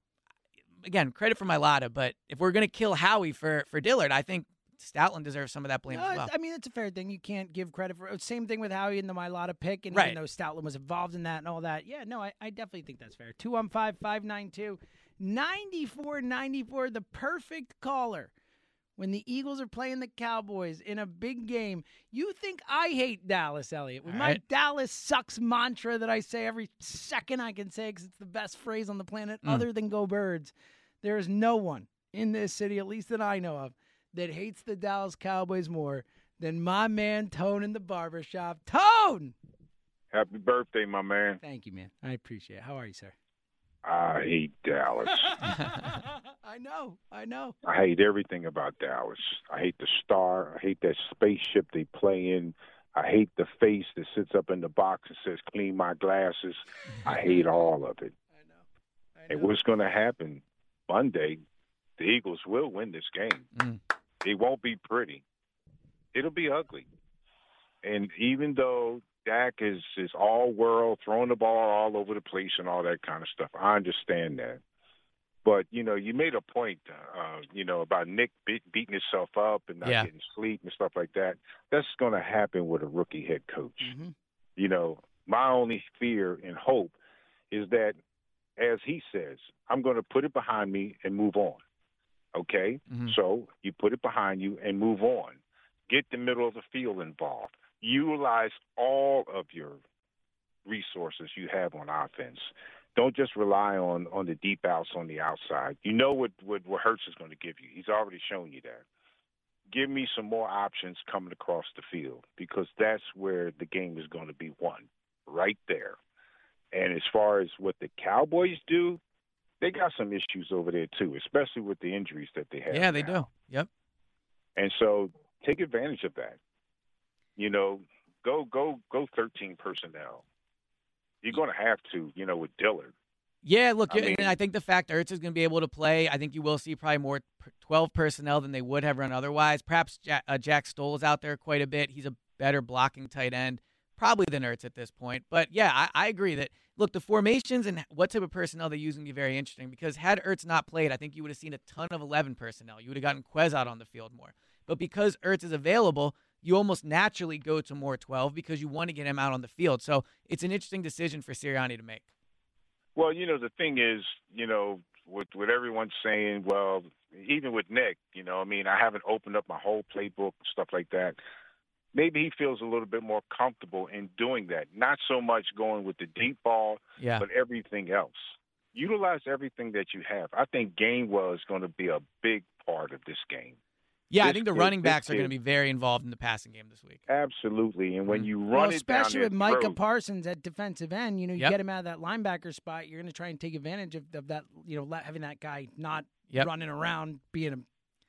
again, credit for Mailata, but if we're going to kill Howie for for Dillard, I think Stoutland deserves some of that blame No, well. I mean, it's a fair thing. You can't give credit for Same thing with Howie and the Mailata pick. And Right. even though Stoutland was involved in that and all that, yeah, no, I, I definitely think that's fair. 215 592 9494, the perfect caller. When the Eagles are playing the Cowboys in a big game, you think I hate Dallas, Elliot. With All my right. Dallas sucks mantra that I say every second I can say because it's the best phrase on the planet Mm. other than go birds. There is no one in this city, at least that I know of, that hates the Dallas Cowboys more than my man Tone in the barbershop. Tone! Happy birthday, my man. Thank you, man. I appreciate it. How are you, sir? I hate Dallas. [LAUGHS] I know. I know. I hate everything about Dallas. I hate the star. I hate that spaceship they play in. I hate the face that sits up in the box and says, clean my glasses. I hate all of it. [LAUGHS] I know. And what's going to happen Monday, the Eagles will win this game. Mm. It won't be pretty. It'll be ugly. And even though Dak is is all world, throwing the ball all over the place and all that kind of stuff, I understand that. But you know, you made a point, uh, you know, about Nick be- beating himself up and not Yeah. getting sleep and stuff like that. That's going to happen with a rookie head coach. You know, my only fear and hope is that, as he says, I'm going to put it behind me and move on. Okay, Mhm. so you put it behind you and move on. Get the middle of the field involved. Utilize all of your resources you have on offense. Don't just rely on on the deep outs on the outside. You know what what, what Hurts is going to give you. He's already shown you that. Give me some more options coming across the field because that's where the game is going to be won, right there. And as far as what the Cowboys do, they got some issues over there too, especially with the injuries that they have. Yeah, they now. do. Yep. And so take advantage of that. You know, go go go 13 personnel. You're going to have to, you know, with Dillard. Yeah, look, I and mean- I think the fact Ertz is going to be able to play, I think you will see probably more 12 personnel than they would have run otherwise. Perhaps Jack, uh, Jack Stoll is out there quite a bit. He's a better blocking tight end, probably than Ertz at this point. But yeah, I, I agree that, look, the formations and what type of personnel they use can be very interesting because had Ertz not played, I think you would have seen a ton of 11 personnel. You would have gotten Quez out on the field more. But because Ertz is available, you almost naturally go to more 12 because you want to get him out on the field. So it's an interesting decision for Sirianni to make. Well, you know, the thing is, you know, with with everyone saying, well, even with Nick, you know, I mean, I haven't opened up my whole playbook and stuff like that. Maybe he feels a little bit more comfortable in doing that. Not so much going with the deep ball, Yeah. but everything else. Utilize everything that you have. I think Gainwell is going to be a big part of this game. Yeah, I think the running backs are going to be very involved in the passing game this week. Absolutely, and when mm-hmm. you run Well, it especially down with their Micah throat- Parsons at defensive end, you know, you Yep. get him out of that linebacker spot. You're going to try and take advantage of, of that, you know, having that guy not Yep. running around being a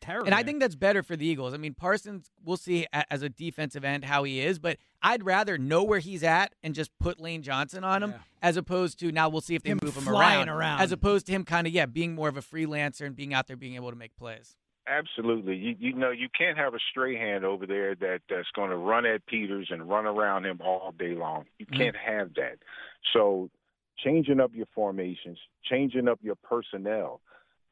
terror. And I think that's better for the Eagles. I mean, Parsons, we'll see as a defensive end how he is, but I'd rather know where he's at and just put Lane Johnson on him as opposed to now we'll see if they Him move him flying around, around. As opposed to him kind of, yeah, being more of a freelancer and being out there being able to make plays. Absolutely. You, you know, you can't have a stray hand over there that that's going to run at Peters and run around him all day long. You Mm-hmm. can't have that. So, changing up your formations, changing up your personnel,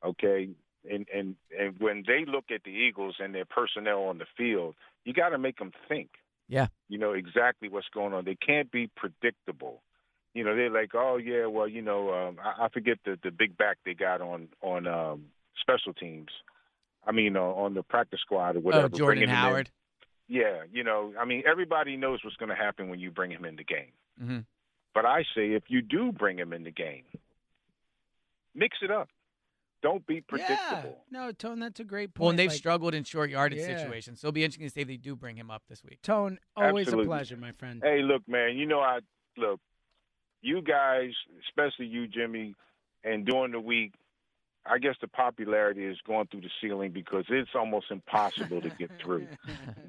okay? And and and when they look at the Eagles and their personnel on the field, you got to make them think. Yeah. You know exactly what's going on. They can't be predictable. You know, they're like, oh yeah, well, you know, um, I, I forget the the big back they got on on um, special teams. I mean, uh, on the practice squad or whatever. oh, Jordan bringing in. Howard. Yeah, you know, I mean, everybody knows what's going to happen when you bring him in the game. hmm But I say, if you do bring him in the game, mix it up. Don't be yeah, predictable. no, Tone, that's a great point. Well, and they've Like, struggled in short yardage Yeah. situations, so it'll be interesting to see if they do bring him up this week. Tone, always Absolutely. a pleasure, my friend. Hey, look, man, you know, I look, you guys, especially you, Jimmy, and during the week, I guess the popularity is going through the ceiling because it's almost impossible to get through. [LAUGHS]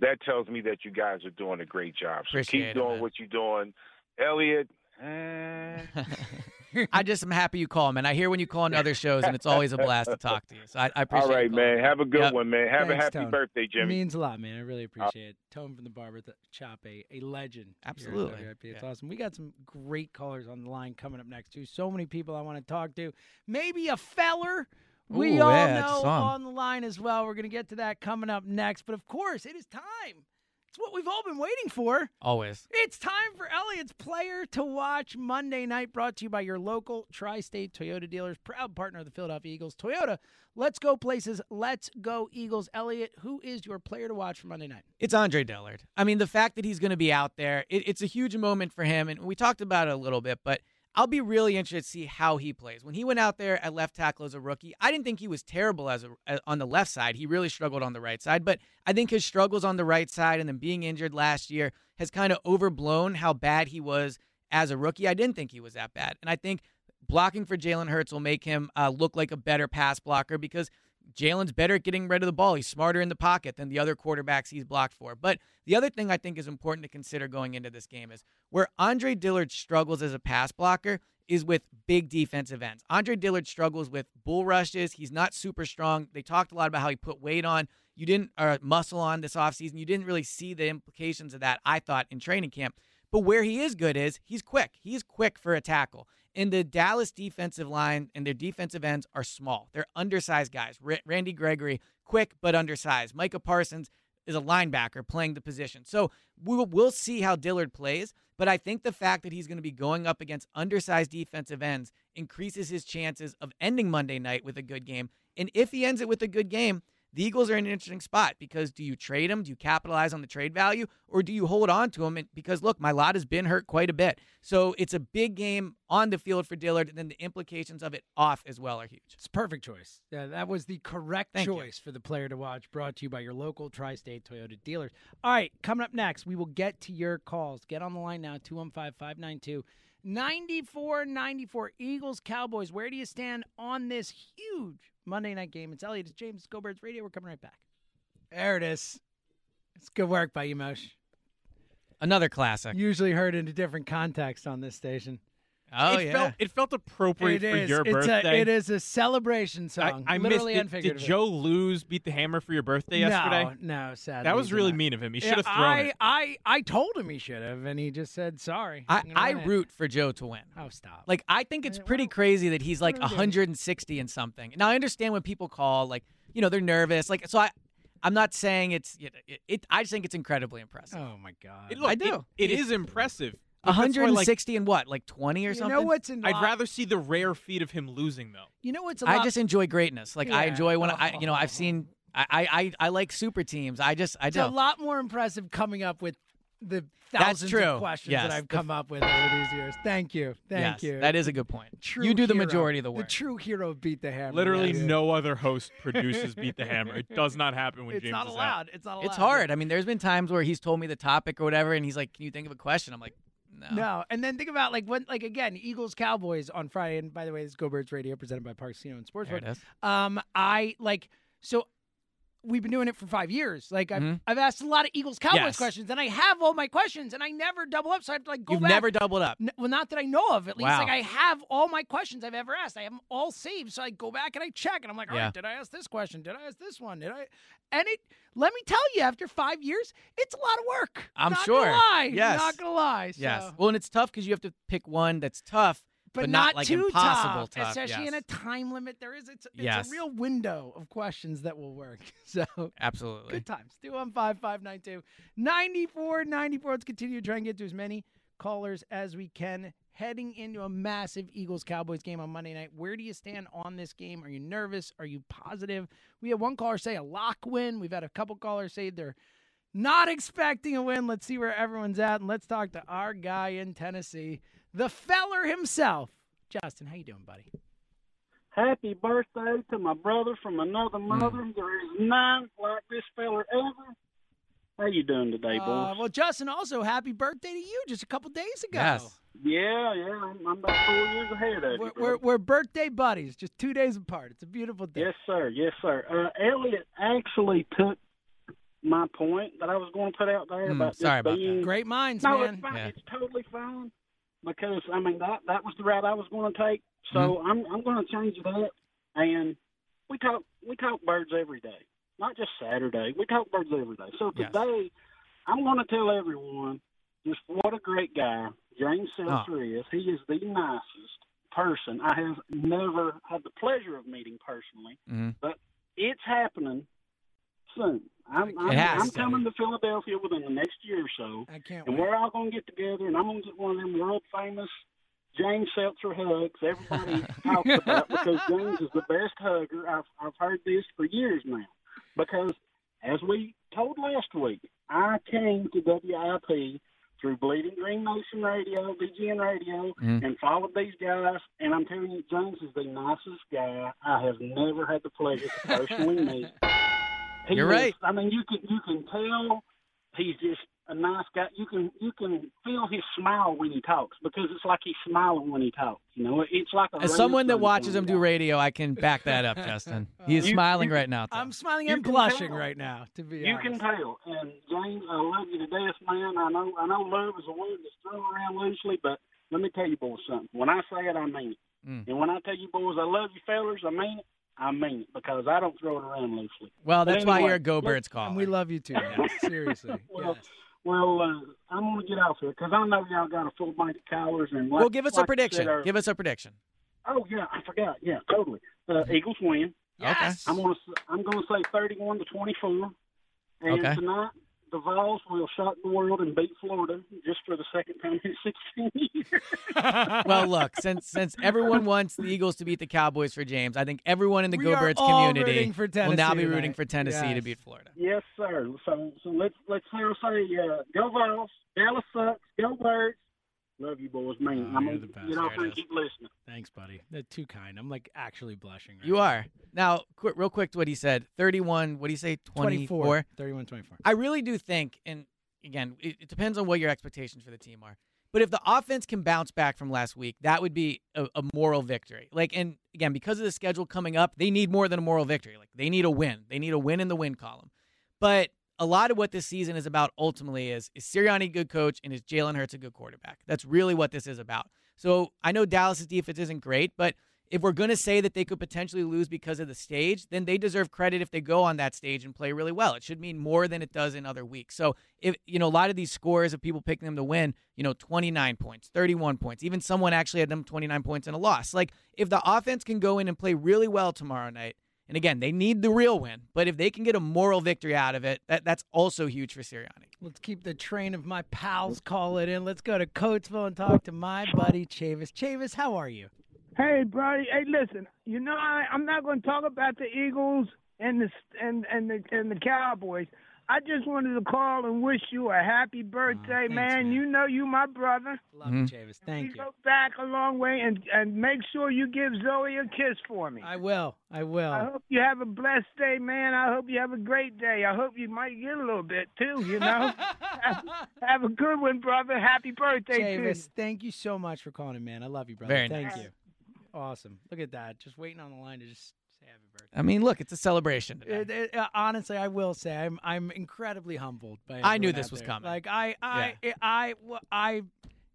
That tells me that you guys are doing a great job. So Appreciate keep doing man. what you're doing. Elliot, eh, [LAUGHS] [LAUGHS] I just am happy you call, man. I hear when you call on other shows, and it's always a blast to talk to you. So I, I appreciate all right, man. Have a good Yep. one, man. Have Thanks, a happy Tone. birthday, Jimmy. means a lot, man. I really uh, appreciate it. Tone from the barber th- shop, a, a legend. Absolutely. It's Yeah. awesome. We got some great callers on the line coming up next too. So many people I want to talk to. Maybe a feller. We Ooh, all yeah, know on the line as well. We're going to get to that coming up next. But of course, it is time. It's what we've all been waiting for. Always. It's time for Elliot's Player to Watch Monday night, brought to you by your local tri state Toyota dealers, proud partner of the Philadelphia Eagles. Toyota, let's go places. Let's go, Eagles. Elliot, who is your player to watch for Monday night? It's Andre Dillard. I mean, the fact that he's going to be out there, it, it's a huge moment for him. And we talked about it a little bit, but I'll be really interested to see how he plays. When he went out there at left tackle as a rookie, I didn't think he was terrible as a, as- on the left side. He really struggled on the right side, but I think his struggles on the right side and then being injured last year has kind of overblown how bad he was as a rookie. I didn't think he was that bad. And I think blocking for Jalen Hurts will make him uh, look like a better pass blocker because Jalen's better at getting rid of the ball. He's smarter in the pocket than the other quarterbacks he's blocked for. But the other thing I think is important to consider going into this game is where Andre Dillard struggles as a pass blocker is with big defensive ends. Andre Dillard struggles with bull rushes. He's not super strong. They talked a lot about how he put weight on. You didn't uh, muscle on this offseason. You didn't really see the implications of that, I thought, in training camp. But where he is good is he's quick. He's quick for a tackle. And the Dallas defensive line and their defensive ends are small. They're undersized guys. Randy Gregory, quick but undersized. Micah Parsons is a linebacker playing the position. So we'll, we'll see how Dillard plays. But I think the fact that he's going to be going up against undersized defensive ends increases his chances of ending Monday night with a good game. And if he ends it with a good game, the Eagles are in an interesting spot because do you trade him? Do you capitalize on the trade value? Or do you hold on to him? And, because, look, Mailata has been hurt quite a bit. So it's a big game on the field for Dillard, and then the implications of it off as well are huge. It's a perfect choice. Yeah, that was the correct Thank you. choice for the player to watch. Brought to you by your local tri-state Toyota dealers. All right, coming up next, we will get to your calls. Get on the line now, 215-592 9494 Eagles Cowboys. Where do you stand on this huge Monday night game? It's Elliot, it's James, it's Go Birds Radio. We're coming right back. There it is. It's good work by you, Mosh. Another classic. Usually heard in a different context on this station. Oh, it yeah. Felt, it felt appropriate It for is. your It's a- birthday. it is a celebration I, song. I missed literally it. and Did. Joe lose beat the hammer for your birthday yesterday? No, no, sadly. That was really not. mean of him. He Yeah, should have thrown I, it. I, I told him he should have, and he just said sorry. I, I'm gonna I win it. root for Joe to win. Oh, stop. Like I think it's pretty crazy that he's like what are we doing? 160 and something. Now I understand when people call like you know they're nervous. Like so I I'm not saying it's it, it, it I just think it's incredibly impressive. Oh my god. It- look, I do. it- it It- is impressive. But that's why, like, 160 and what? Like 20 or You something? know what's in I'd lot- rather see the rare feat of him losing, though. You know what's a I lot- I just enjoy greatness. Like I enjoy when I you know I've uh-huh. seen I I I, I like super teams. I just I just It's do. a lot more impressive coming up with the That's thousands true. of questions Yes. that I've come up with over these years. Thank you. Thank Yes, you. That is a good point. True you do the hero. majority of the The work. true hero beat the hammer. Literally, Yeah. no other host produces Beat the Hammer. It does not happen when It's James not is allowed. out. It's not allowed. It's hard. I mean, there's been times where he's told me the topic or whatever, and he's like, "Can you think of a question?" I'm like, "No." No, and then think about like when, like again, Eagles Cowboys on Friday. And by the way, this is Go Birds Radio presented by Parx Casino and Sportsbook. it is. Um, I like so. We've been doing it for five years. Like I've, Mhm. I've asked a lot of Eagles Cowboys Yes. questions, and I have all my questions, and I never double up. So I have to like go You've back. never doubled up. N- well, not that I know of, at least. Wow. Like I have all my questions I've ever asked. I have them all saved. So I go back and I check, and I'm like, all right, Yeah. did I ask this question? Did I ask this one? Did I? And it. Let me tell you, after five years, it's a lot of work. I'm Not sure. Gonna lie. Yes. Not gonna lie. Yes. Well, and it's tough because you have to pick one that's tough, but, not, like too impossible tough, especially in a time limit. There is it's, it's Yes. a real window of questions that will work. [LAUGHS] So Absolutely. good times. Two one five five nine two ninety four ninety four. Let's continue to try and get to as many callers as we can. Heading into a massive Eagles Cowboys game on Monday night. Where do you stand on this game? Are you nervous? Are you positive? We had one caller say a lock win. We've had a couple callers say they're not expecting a win. Let's see where everyone's at, and let's talk to our guy in Tennessee, the feller himself. Justin, how you doing, buddy? Happy birthday to my brother from another Hmm. mother. There is none like this feller ever. How you doing today, boys? Uh, well, Justin, also happy birthday to you just a couple days ago. Yes. yeah, yeah, I'm, I'm about four years ahead of We're, you. we're, we're birthday buddies, just two days apart. It's a beautiful day. Yes, sir. Yes, sir. Uh, Elliot actually took my point that I was going to put out there Hmm, about this sorry about that. being Great minds, no, man. it's fine. Yeah. It's totally fine because I mean that that was the route I was going to take. So Mm-hmm. I'm I'm going to change that. And we talk we talk birds every day, not just Saturday. We talk birds every day. So Yes. today I'm going to tell everyone just what a great guy James Seltzer is. He is the nicest person I have never had the pleasure of meeting personally. Mhm. But it's happening soon. I'm, I'm, It has I'm to. coming to Philadelphia within the next year or so. I can't And wait. we're all going to get together, and I'm going to get one of them world famous James Seltzer hugs everybody [LAUGHS] talks about because James is the best hugger. I've, I've heard this for years now. Because, as we told last week, I came to WIP through Bleeding Green Nation Radio, BGN Radio, Mhm. and followed these guys. And I'm telling you, James is the nicest guy I have never had the pleasure to personally meet. [LAUGHS] He You're is- right. I mean, you can you can tell he's just a nice guy. You can you can feel his smile when he talks because it's like he's smiling when he talks. You know, it's like a As someone that watches him do radio, I can back that up, Justin. [LAUGHS] He is You- smiling you- right now. I'm smiling and blushing tell. right now, to be honest. You honest. can tell. And James, I love you to death, man. I know I know love is a word that's thrown around loosely, but let me tell you boys something. When I say it, I mean it. Mm. And when I tell you boys I love you fellers, I mean it. I mean it because I don't throw it around loosely. Well, But that's why you're a Go Birds call. And we love you too, man. [LAUGHS] Seriously. [LAUGHS] Well, yes. well, uh, I'm gonna get off here because I know y'all got a full bank of callers and. Like, well, give us like a prediction. You said, uh, Give us a prediction. Oh yeah, I forgot. Yeah, totally. Uh, Eagles win. Yes. I'm gonna s- I'm gonna say 31 to 24. And Okay. tonight, the Vols will shock the world and beat Florida just for the second time in 16 [LAUGHS] years. [LAUGHS] well, look, since since everyone wants the Eagles to beat the Cowboys for James, I think everyone in the We Go are Birds community for will now be rooting tonight. for Tennessee to beat Florida. Yes, sir. So, so let's let's now say, uh, go Vols, Dallas sucks, go Birds. Love you, boys. Man, Oh, I'm you're gonna the best. get off There here it and is. keep listening. Thanks, buddy. They're too kind. I'm like actually blushing. Right You are now, quick, real quick, to what he said. Thirty-one. What do you say? 24. Twenty-four. 31 24. I really do think, and again, it, it depends on what your expectations for the team are. But if the offense can bounce back from last week, that would be a, a moral victory. Like, and again, because of the schedule coming up, they need more than a moral victory. Like, they need a win. They need a win in the win column. But a lot of what this season is about ultimately is is Sirianni a good coach and is Jalen Hurts a good quarterback? That's really what this is about. So I know Dallas's defense isn't great, but if we're going to say that they could potentially lose because of the stage, then they deserve credit if they go on that stage and play really well. It should mean more than it does in other weeks. So if you know a lot of these scores of people picking them to win, you know, 29 points, 31 points, even someone actually had them 29 points in a loss. Like if the offense can go in and play really well tomorrow night, and again, they need the real win, but if they can get a moral victory out of it, that, that's also huge for Sirianni. Let's keep the train of my pals calling in. Let's go to Coatesville and talk to my buddy Chavis. Chavis, how are you? Hey, buddy. Hey, listen. You know, I, I'm not going to talk about the Eagles and the and and the and the Cowboys. I just wanted to call and wish you a happy mm, birthday, man. You know you my brother. Love you, mm-hmm. Chavis. Thank we you. go back a long way, and and make sure you give Zoe a kiss for me. I will. I will. I hope you have a blessed day, man. I hope you have a great day. I hope you might get a little bit too. You know. have, [LAUGHS] [LAUGHS] have a good one, brother. Happy birthday to you. Thank you so much for calling man. I love you, brother. Very thank nice. you. Awesome. Look at that. Just waiting on the line to just say happy birthday. I mean, look, it's a celebration today. It- it- uh, honestly, I will say I'm I'm incredibly humbled by. I knew this was there. coming. Like I I I, I well, I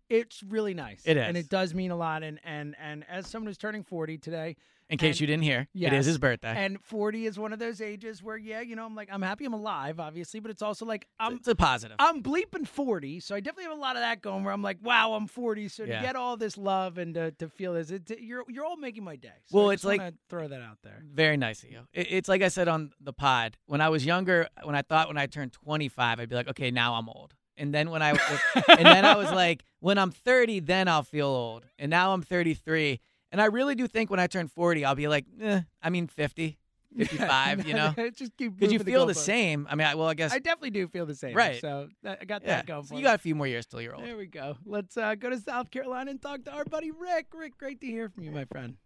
it's really nice. It and it does mean a lot. And and and as someone who's turning 40 today, In case and- you didn't hear, it Yes. is his birthday. And 40 is one of those ages where, yeah, you know, I'm like, I'm happy I'm alive, obviously, but it's also like, I'm. It's a positive. I'm bleeping 40, so I definitely have a lot of that going where I'm like, wow, I'm 40. So Yeah. to get all this love and to, to feel this, it, you're, you're all making my day. So Well, it's like- throw that out there. Very nice of you. It, it's like I said on the pod. When I was younger, when I thought when I turned 25, I'd be like, okay, now I'm old. And then when I, [LAUGHS] and then I was like, when I'm 30, then I'll feel old. And now I'm 33, and I really do think when I turn 40, I'll be like, eh, I mean 50, [LAUGHS] 55. you know, [LAUGHS] just keep because you feel the goalposts. same. I mean, I, well, I guess I definitely do feel the same. Right. So that, I got yeah. that going So for you got a few more years till you're old. There we go. Let's uh, go to South Carolina and talk to our buddy Rick. Rick, great to hear from you, my friend.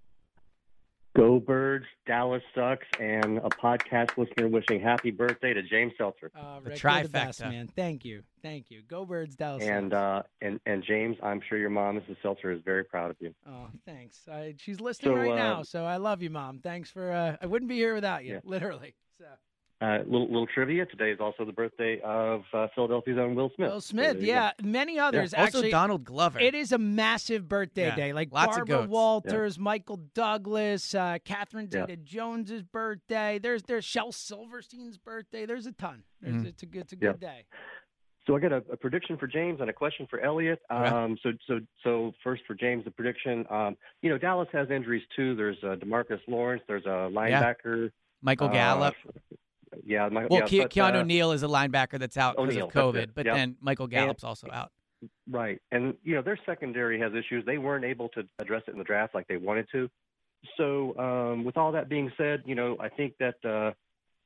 Go Birds, Dallas sucks, and a podcast listener wishing happy birthday to James Seltzer. Uh, Rick, you're the best, man. Thank you. Thank you. Go Birds, Dallas. And uh, and and James, I'm sure your mom, Mrs. Seltzer, is very proud of you. Oh, thanks. I, she's listening So, right uh, now, so I love you, Mom. Thanks for. Uh, I wouldn't be here without you, Yeah. literally. So. Uh, little little trivia. Today is also the birthday of uh, Philadelphia's own Will Smith. Will Smith, there you yeah, go. many others. Also actually, Donald Glover. It is a massive birthday Yeah, day. Like lots Barbara goats. Walters, Michael Douglas, uh, Catherine Yeah. Zeta Jones's birthday. There's there's Shel Silverstein's birthday. There's a ton. There's, Mhm. It's a good it's a Yeah. good day. So I got a, a prediction for James and a question for Elliot. right. Um, so so so first for James, the prediction. Um, you know Dallas has injuries too. There's uh, Demarcus Lawrence. There's a linebacker. Michael uh, Gallup. Yeah, my, Well, yeah, Ke- but, Keanu uh, Neal is a linebacker that's out because of COVID, but Yep. then Michael And- Gallup's also out. Right. And, you know, their secondary has issues. They weren't able to address it in the draft like they wanted to. So, um, with all that being said, you know, I think that, uh,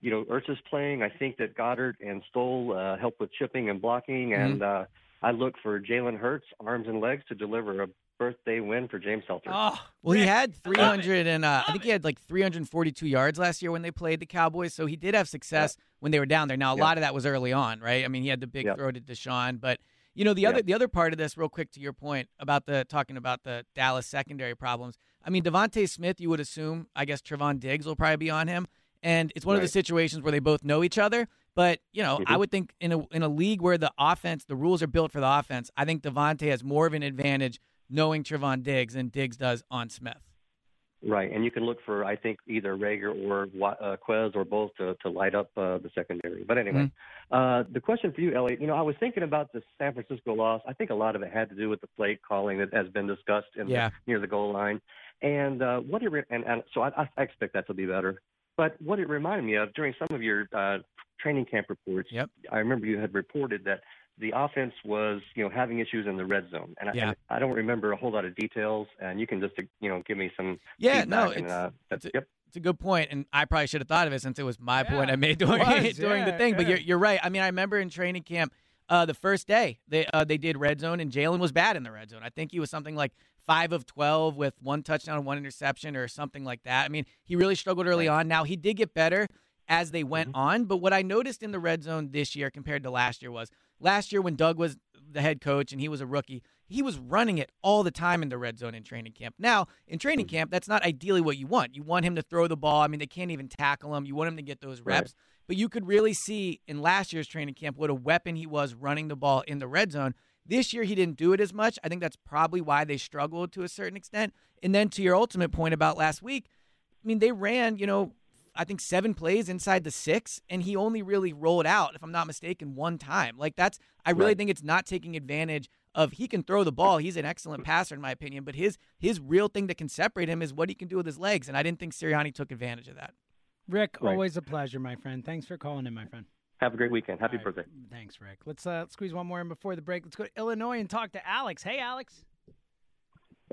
you know, Ertz is playing. I think that Goedert and Stoll uh, help with chipping and blocking. Mm-hmm. And uh, I look for Jalen Hurts, arms and legs, to deliver a birthday win for James Seltzer. Oh, Well, he had I love it. 300 and uh, I think he had like 342 yards last year when they played the Cowboys. So he did have success when they were down there. Now a Yeah. lot of that was early on, right? I mean, he had the big Yeah. throw to Deshaun, but you know the Yeah. other the other part of this, real quick to your point about the talking about the Dallas secondary problems. I mean, DeVonta Smith, you would assume, I guess Trevon Diggs will probably be on him, and it's one of the situations where they both know each other. But you know, I Mhm. would think in a in a league where the offense, the rules are built for the offense, I think DeVonta has more of an advantage knowing Trevon Diggs and Diggs does on Smith. Right, and you can look for I think either Reagor or uh, Quez or both to, to light up uh, the secondary. But anyway, uh, the question for you, Elliot. You know, I was thinking about the San Francisco loss. I think a lot of it had to do with the play calling that has been discussed in Yeah. the, near the goal line, and uh, what it re- and, and so I, I expect that to be better. But what it reminded me of during some of your uh, training camp reports, yep. I remember you had reported that the offense was, you know, having issues in the red zone, and, I, Yeah. and I don't remember a whole lot of details. And you can just, you know, give me some. Yeah, no, feedback and, it's, uh, that's, it's, a, it's a good point, and I probably should have thought of it since it was my point I made during was, [LAUGHS] during the yeah, thing. But you're you're right. I mean, I remember in training camp, uh, the first day they uh, they did red zone, and Jalen was bad in the red zone. I think he was something like five of twelve with one touchdown and one interception, or something like that. I mean, he really struggled early on. Now he did get better as they went Mm-hmm. on. But what I noticed in the red zone this year compared to last year was last year when Doug was the head coach and he was a rookie, he was running it all the time in the red zone in training camp. Now, in training hmm. camp, that's not ideally what you want. You want him to throw the ball. I mean, they can't even tackle him. You want him to get those reps. But you could really see in last year's training camp what a weapon he was running the ball in the red zone. This year, he didn't do it as much. I think that's probably why they struggled to a certain extent. And then to your ultimate point about last week, I mean, they ran, you know, I think seven plays inside the six, and he only really rolled out, if I'm not mistaken, one time. Like that's, I really Right. think it's not taking advantage of. He can throw the ball. He's an excellent passer, in my opinion. But his his real thing that can separate him is what he can do with his legs, and I didn't think Sirianni took advantage of that. Rick, Right. always a pleasure, my friend. Thanks for calling in, my friend. Have a great weekend. Happy birthday. Thanks, Rick. Let's uh, squeeze one more in before the break. Let's go to Illinois and talk to Alex. Hey, Alex.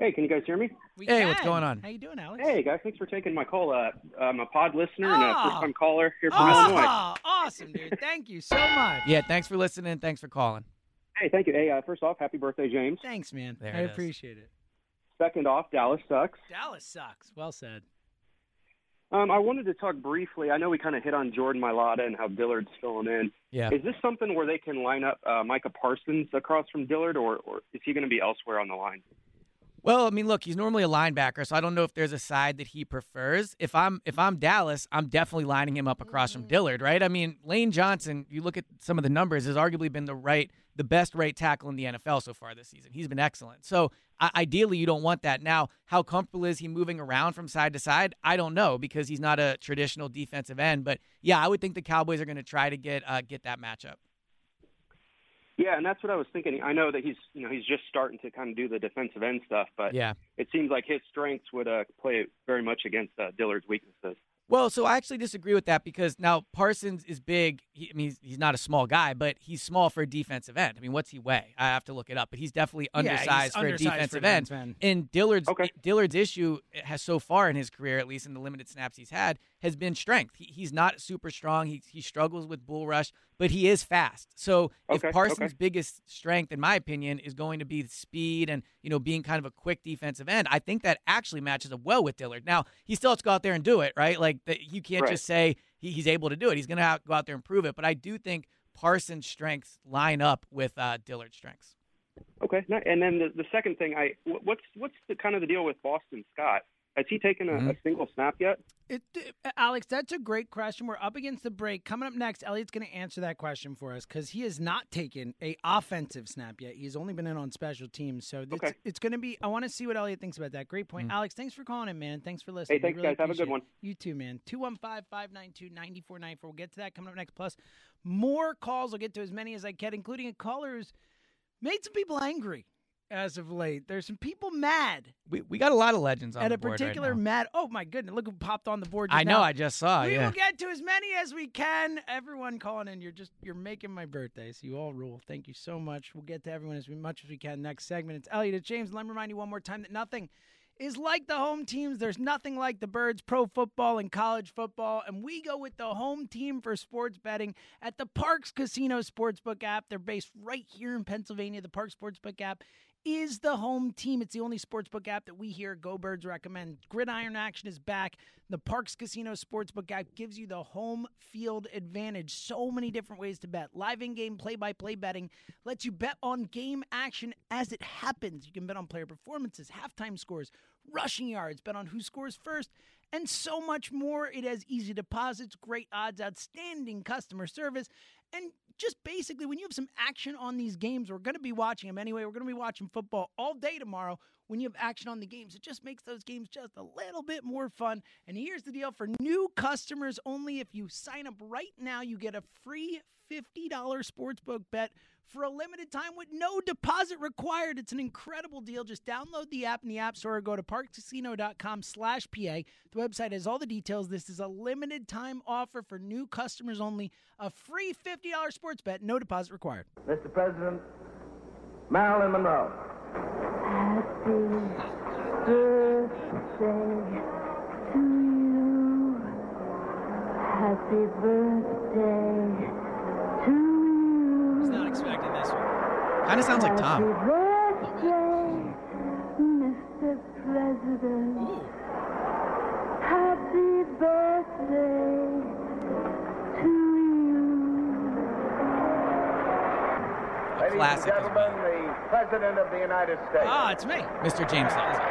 Hey, can you guys hear me? We Hey, what's going on? How you doing, Alex? Hey, guys, thanks for taking my call. Uh, I'm a pod listener and a Oh. first-time caller here from Illinois. Oh, awesome, dude. Thank you so much. Yeah, thanks for listening. Thanks for calling. Hey, thank you. Hey, uh, first off, happy birthday, James. Thanks, man. There I it is. appreciate it. Second off, Dallas sucks. Dallas sucks. Well said. Um, I wanted to talk briefly. I know we kind of hit on Jordan Mailata and how Dillard's filling in. Yeah. Is this something where they can line up uh, Micah Parsons across from Dillard, or, or is he going to be elsewhere on the line? Well, I mean, look, he's normally a linebacker, so I don't know if there's a side that he prefers. If I'm if I'm Dallas, I'm definitely lining him up across from Dillard, right? I mean, Lane Johnson, you look at some of the numbers, has arguably been the right the best right tackle in the NFL so far this season. He's been excellent. So I ideally, you don't want that. Now, how comfortable is he moving around from side to side? I don't know because he's not a traditional defensive end. But yeah, I would think the Cowboys are going to try to get uh, get that matchup. Yeah, and that's what I was thinking. I know that he's you know he's just starting to kind of do the defensive end stuff, but Yeah. it seems like his strengths would uh, play very much against uh, Dillard's weaknesses. Well, so I actually disagree with that because now Parsons is big. He, I mean, he's, he's not a small guy, but he's small for a defensive end. I mean, what's he weigh? I have to look it up, but he's definitely Yeah, he's undersized, for, undersized a for a defensive end. defensive end. And Dillard's Dillard's issue has so far in his career, at least in the limited snaps he's had, has been strength. He, he's not super strong. He he struggles with bull rush, but he is fast. So Okay, if Parsons' okay. biggest strength, in my opinion, is going to be speed and you know being kind of a quick defensive end, I think that actually matches up well with Dillard. Now he still has to go out there and do it, right? Like the, you can't Right. just say he, he's able to do it. He's going to go out there and prove it. But I do think Parsons' strengths line up with uh, Dillard's strengths. Okay, and then the, the second thing, I what's what's the kind of the deal with Boston Scott? Has he taken a, Mm-hmm. a single snap yet? It, uh, Alex, that's a great question. We're up against the break. Coming up next, Elliot's going to answer that question for us because he has not taken a offensive snap yet. He's only been in on special teams, so it's, Okay. it's going to be. I want to see what Elliot thinks about that. Great point, Mm. Alex. Thanks for calling in, man. Thanks for listening. We thanks, really guys. Have a good one. it. You too, man. 215-592-9494. We'll get to that coming up next. Plus, more calls. I'll get to as many as I can, including a caller who's made some people angry as of late. There's some people mad We, we got a lot of legends on at the a right particular now. mad. Oh my goodness! Look who popped on the board. I know. now. I just saw. we yeah. will get to as many as we can. Everyone calling in, you're just you're making my birthday, so you all rule. Thank you so much. We'll get to everyone as much as we can next segment. It's Elliot it's James. Let me remind you one more time that nothing is like the home teams. There's nothing like the Birds pro football and college football, and we go with the home team for sports betting at the Parx Casino Sportsbook app. They're based right here in Pennsylvania. The Parx Sportsbook app is the home team. It's the only sportsbook app that we here Go Birds recommend. Gridiron action is back. The Parx Casino Sportsbook app gives you the home field advantage. So many different ways to bet. Live in game play by play betting lets you bet on game action as it happens. You can bet on player performances, halftime scores, rushing yards, bet on who scores first, and so much more. It has easy deposits, great odds, outstanding customer service, and just basically when you have some action on these games, we're going to be watching them anyway. We're going to be watching football all day tomorrow. When you have action on the games, it just makes those games just a little bit more fun. And here's the deal for new customers only if you sign up right now, you get a free $50 sportsbook bet for a limited time with no deposit required. It's an incredible deal. Just download the app in the App Store or go to parxcasino.com slash PA. The website has all the details. This is a limited time offer for new customers only. A free $50 sports bet, no deposit required. Mr. President, Marilyn Monroe. Happy birthday to you. Happy birthday Kind of sounds like Tom. Happy birthday, Mr. President. Happy birthday to you. Ladies classic and gentlemen, the President of the United States. Ah, it's me. Mr. James Seltzer.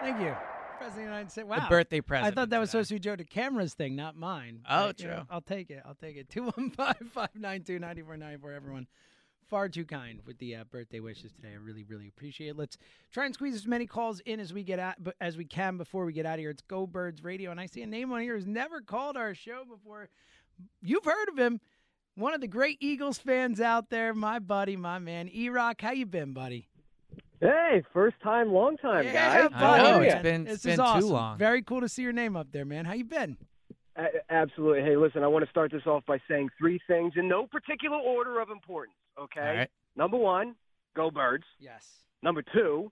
Thank you. President of the United States. Wow. birthday present. I thought that was supposed to be Joe DeCamara's thing, not mine. Oh, But, you know, true. I'll take it. I'll take it. [LAUGHS] 215-592-9494, everyone. Far too kind with the uh, birthday wishes today. I really, really appreciate it. Let's try and squeeze as many calls in as we get at, as we can before we get out of here. It's Go Birds Radio, and I see a name on here who's never called our show before. You've heard of him. One of the great Eagles fans out there, my buddy, my man, E-Rock. How you been, buddy? Hey, first time, long time, Yeah, guys. buddy. How are know, it's been- This it's is been too long. Very cool to see your name up there, man. How you been? A- absolutely. Hey, listen, I want to start this off by saying three things in no particular order of importance. Okay. All right. Number one, go birds. Yes. Number two,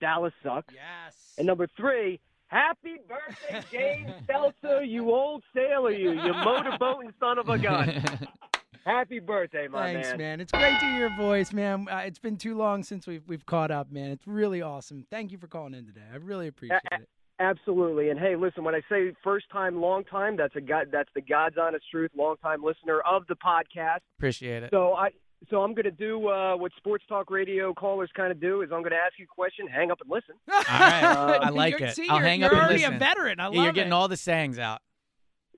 Dallas sucks. Yes. And number three, happy birthday, [LAUGHS] James Seltzer, you old sailor, you, you motorboating son of a gun. [LAUGHS] happy birthday, my man. Thanks, man. man. It's great to hear your voice, man. Uh, it's been too long since we've we've caught up, man. It's really awesome. Thank you for calling in today. I really appreciate it. Absolutely. And hey, listen, when I say first time, long time, that's a god that's the God's honest truth, long time listener of the podcast. Appreciate it. So I so I'm gonna do uh, what sports talk radio callers kind of do is I'm gonna ask you a question, hang up and listen. [LAUGHS] All right. Uh, [LAUGHS] I like you're- it. see, I'll you're- hang you're up and already a veteran. I Yeah, You're getting it. all the sayings out.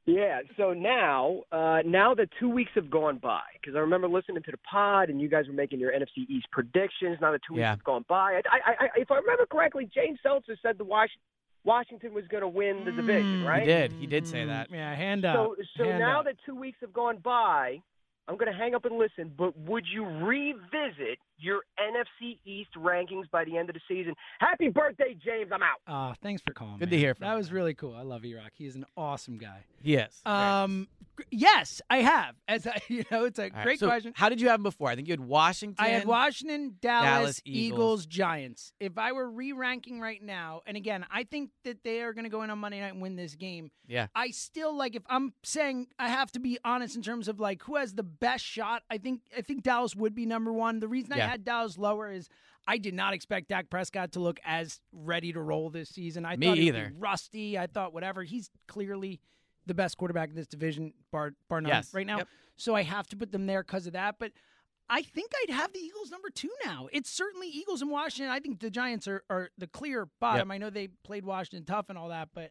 Yeah. So now, uh, now that two weeks have gone by, because I remember listening to the pod and you guys were making your NFC East predictions. Now that two weeks Yeah. have gone by, I, I, I, if I remember correctly, James Seltzer said the Wash, Washington was going to win the division, right? He did. He did say that. Yeah, hand up. So, so Hand now up. that two weeks have gone by, I'm going to hang up and listen. But would you revisit your NFC East rankings by the end of the season? Happy birthday, James! I'm out. Ah, thanks for calling. Good man. to hear from That was really cool. I love E-Rock. He's an awesome guy. Yes. Um, g- yes, I have. As I, [LAUGHS] you know, it's a All right, great so question. How did you have him before? I think you had Washington. I had Washington, Dallas, Dallas, Eagles. Eagles. Giants. If I were re-ranking right now, and again, I think that they are going to go in on Monday night and win this game. Yeah. I still like if I'm saying I have to be honest in terms of like who has the best shot. I think I think Dallas would be number one. The reason I Had Dallas lower is I did not expect Dak Prescott to look as ready to roll this season. I Me thought either. rusty. I thought whatever. He's clearly the best quarterback in this division, bar bar none Yes. right now. Yep. So I have to put them there because of that. But I think I'd have the Eagles number two now. It's certainly Eagles and Washington. I think the Giants are, are the clear bottom. I know they played Washington tough and all that, but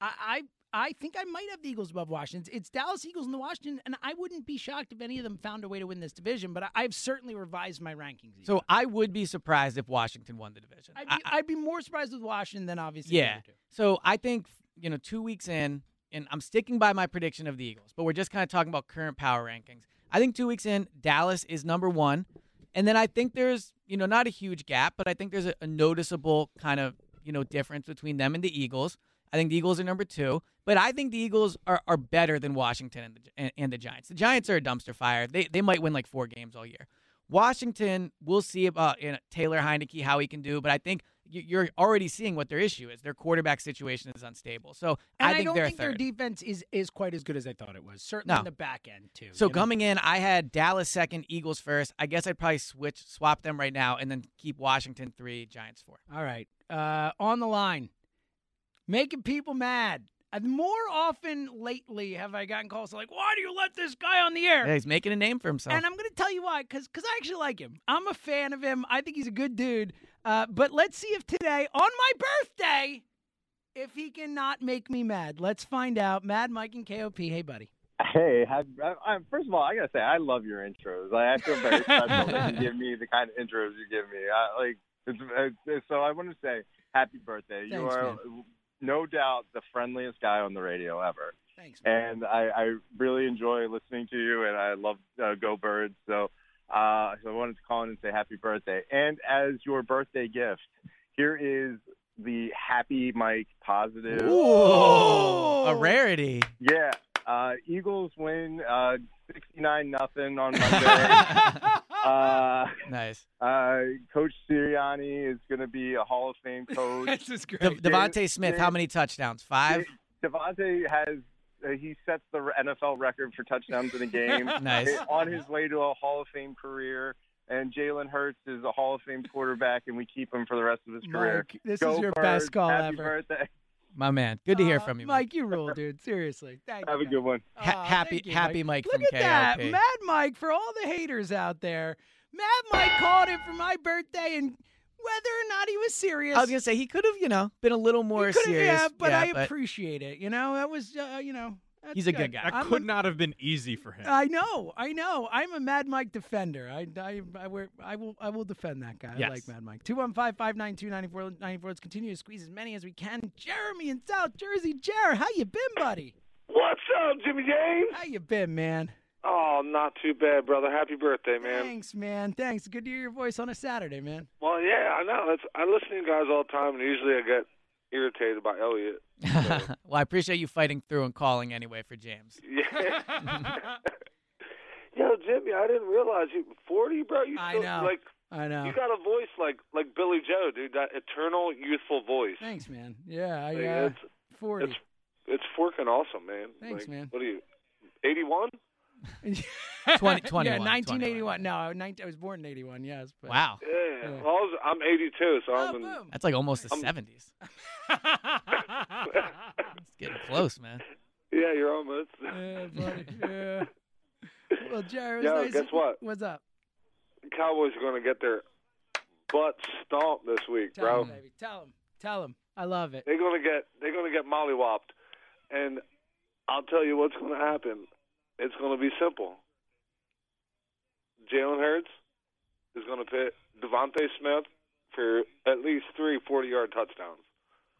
I, I I think I might have the Eagles above Washington. It's Dallas Eagles and the Washington, and I wouldn't be shocked if any of them found a way to win this division. But I, I've certainly revised my rankings. So I would be surprised if Washington won the division. I'd be, I'd be more surprised with Washington than obviously. Yeah. So I think you know two weeks in, and I'm sticking by my prediction of the Eagles, but we're just kind of talking about current power rankings. I think two weeks in, Dallas is number one, and then I think there's you know not a huge gap, but I think there's a, a noticeable kind of you know difference between them and the Eagles. I think the Eagles are number two, but I think the Eagles are, are better than Washington and the, and, and the Giants. The Giants are a dumpster fire. They they might win like four games all year. Washington, we'll see about you know, Taylor Heinicke how he can do, but I think you- you're already seeing what their issue is. Their quarterback situation is unstable. So And I I, don't they're think third. their defense is is quite as good as I thought it was. Certainly No. in the back end too. So you know? coming in, I had Dallas second, Eagles first. I guess I'd probably switch, swap them right now, and then keep Washington three, Giants four. All right. Uh, on the line, making people mad. And more often lately have I gotten calls like, "Why do you let this guy on the air?" Yeah, he's making a name for himself. And I'm going to tell you why, because I actually like him. I'm a fan of him. I think he's a good dude. Uh, but let's see if today, on my birthday, if he can not make me mad. Let's find out. Mad Mike and KOP. Hey, buddy. Hey, have, I, I, first of all, I gotta say I love your intros. I, I feel very [LAUGHS] special that you give me the kind of intros you give me. I, like, it's, it's, so I want to say happy birthday. you are man. No doubt the friendliest guy on the radio ever. Thanks. And I, I really enjoy listening to you, and I love uh, Go Birds. So Uh, so I wanted to call in and say happy birthday. And as your birthday gift, here is the Happy Mike positive. Ooh, a rarity. Yeah. Uh, Eagles win uh, 69 nothing on [LAUGHS] Monday. uh, nice. Uh, coach Sirianni is going to be a Hall of Fame [LAUGHS] coach. this is De- DeVonta Smith, how many touchdowns? Five. DeVonta has uh, he sets the NFL record for touchdowns in a game. [LAUGHS] Nice. On his way to a Hall of Fame career. And Jalen Hurts is a Hall of Fame quarterback, and we keep him for the rest of his career. Mike, this Go is your Birds. best call Happy ever. Birthday. My man. Good to hear Uh, from you. Mike. You rule, dude. Seriously. Thank you. Have you. a good one. Ha- Aw, happy, thank you, happy Mike, Look from at that, Mad Mike. For all the haters out there, Mad Mike called it for my birthday, and whether or not he was serious, I was gonna say he could have, you know, been a little more could've- serious. Yeah, but I appreciate it. You know, that was, uh, you know, that's He's a good guy. That I'm could a- not have been easy for him. I know, I know. I'm a Mad Mike defender. I, I, I, wear- I will, I will defend that guy. Yes. I like Mad Mike. 215-592-9494. Let's continue to squeeze as many as we can. Jeremy in South Jersey. Jer, how you been, buddy? What's up, Jimmy James? How you been, man? Oh, not too bad, brother. Happy birthday, man. Thanks, man. Thanks. Good to hear your voice on a Saturday, man. Well, yeah, I know. That's, I listen to you guys all the time, and usually I get irritated by Elliot. [LAUGHS] well, I appreciate you fighting through and calling anyway for James. [LAUGHS] Yeah. Yo, Jimmy, I didn't realize you 40, bro. You I still, know. Like, I know. you got a voice like like Billy Joe, dude. That eternal youthful voice. Thanks, man. Yeah, I, Like, uh, it's, 40. It's it's freaking awesome, man. Thanks, Like, man. What are you? 81? 20, [LAUGHS] yeah, 21, 1981. No, 19, I was born in 81, yes. But, Wow. Yeah. Well, I was, I'm 82, so oh, I'm in. That's like almost the I'm- 70s. [LAUGHS] It's getting close, man. Yeah, you're almost. Yeah, buddy. Yeah. [LAUGHS] Well, Jared, Yo, nice. guess what? What's up? Cowboys are going to get their butt stomped this week, Tell bro. him, baby. Tell him. Tell him. I love it. They're going to get they're going to get mollywopped, and I'll tell you what's going to happen. It's going to be simple. Jalen Hurts is going to pit DeVonta Smith for at least three 40-yard touchdowns.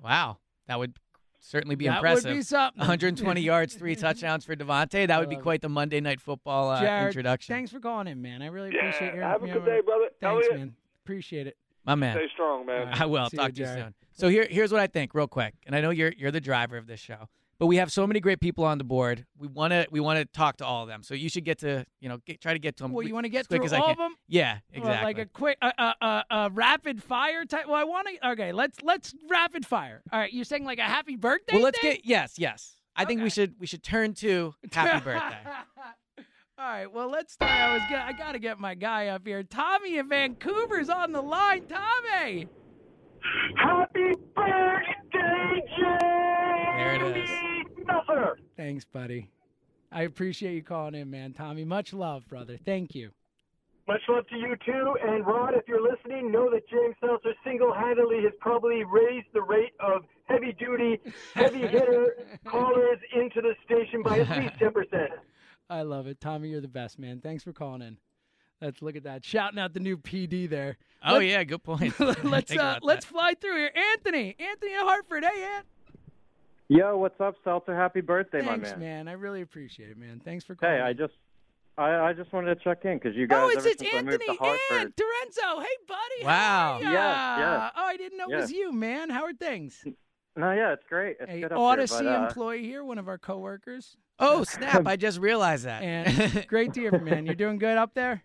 Wow. That would certainly be That would be something. 120 yards, three [LAUGHS] touchdowns for DeVonta. That would be quite the Monday Night Football uh, Jared, introduction. thanks for calling in, man. I really Yeah, appreciate your have a good day, brother. Thanks, Elliot. man. Appreciate it. My man. Stay strong, man. I will. See Talk you, to you soon. So here, here's what I think, real quick. And I know you're you're the driver of this show, but we have so many great people on the board. We want to we want to talk to all of them. So you should get to you know get, try to get to them. Well, you want to get as quick through all of them? Yeah, Well, exactly. like a quick, uh, uh, uh, uh, rapid fire type. Well, I want to. Okay, let's let's rapid fire. All right, you're saying like a happy birthday? well, let's thing? get yes, yes. I think we should we should turn to happy [LAUGHS] birthday. All right, well, let's start. I was get, I got to get my guy up here. Tommy in Vancouver's on the line. Tommy. Happy birthday, There it is. Nuffer. Thanks, buddy. I appreciate you calling in, man. Tommy, much love, brother. Thank you. Much love to you too. And Rod, if you're listening, know that James Seltzer single-handedly has probably raised the rate of heavy-duty, heavy hitter [LAUGHS] callers into the station by at least ten percent. I love it, Tommy. You're the best, man. Thanks for calling in. Let's look at that. Shouting out the new PD there. Oh Let's- yeah, good point. [LAUGHS] let's [LAUGHS] uh, let's fly through here. Anthony, Anthony in Hartford. Hey, Ant. Yo, what's up, Seltzer? Happy birthday, Thanks, my man. man. I really appreciate it, man. Thanks for calling. Hey, I just, I, I just wanted to check in because you guys. oh, it's, ever it's since I moved Anthony to Hartford, and Dorenzo. Hey, buddy. Wow. How are ya? Yes, yes. Oh, I didn't know it was you, man. How are things? No, yeah, it's great. It's A good up Audacy here, but, uh, employee here, one of our coworkers. Oh snap! I just realized that. And great to hear from you, man. You're doing good up there.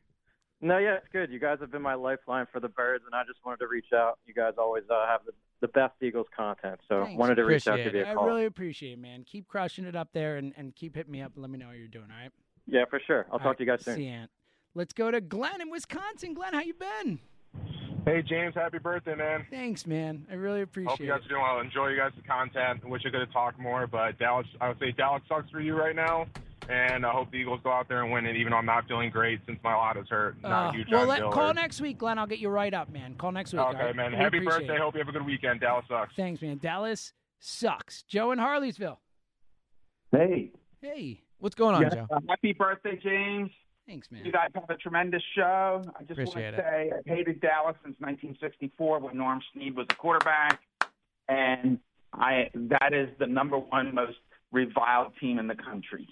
No, yeah, it's good. You guys have been my lifeline for the birds, and I just wanted to reach out. You guys always uh, have the, the best Eagles content, so Thanks. wanted to reach out, to you I really appreciate it, man. Keep crushing it up there, and, and keep hitting me up and let me know how you're doing. All right. Yeah, for sure. I'll All talk right, to you guys soon. See you, Ant. Let's go to Glenn in Wisconsin. Glenn, how you been? Hey James, happy birthday, man. Than't man. I really appreciate it. Hope you guys it. are doing well. Enjoy you guys' content. Wish I could have talked more, but Dallas, I would say Dallas sucks for you right now. And I hope the Eagles go out there and win it, even though I'm not feeling great since my lot is hurt. Not Uh, a huge well, let, call next week, Glenn. I'll get you right up, man. Call next week. all Okay, right? man. We Happy birthday. it. Hope you have a good weekend. Dallas sucks. Thanks, man. Dallas sucks. Joe in Harleysville. Hey. Hey. What's going on, Yes, Joe? uh, happy birthday, James. Thanks, man. You guys have a tremendous show. I just Appreciate want to say I've hated Dallas since 1964 when Norm Snead was a quarterback, and I that is the number one most reviled team in the country.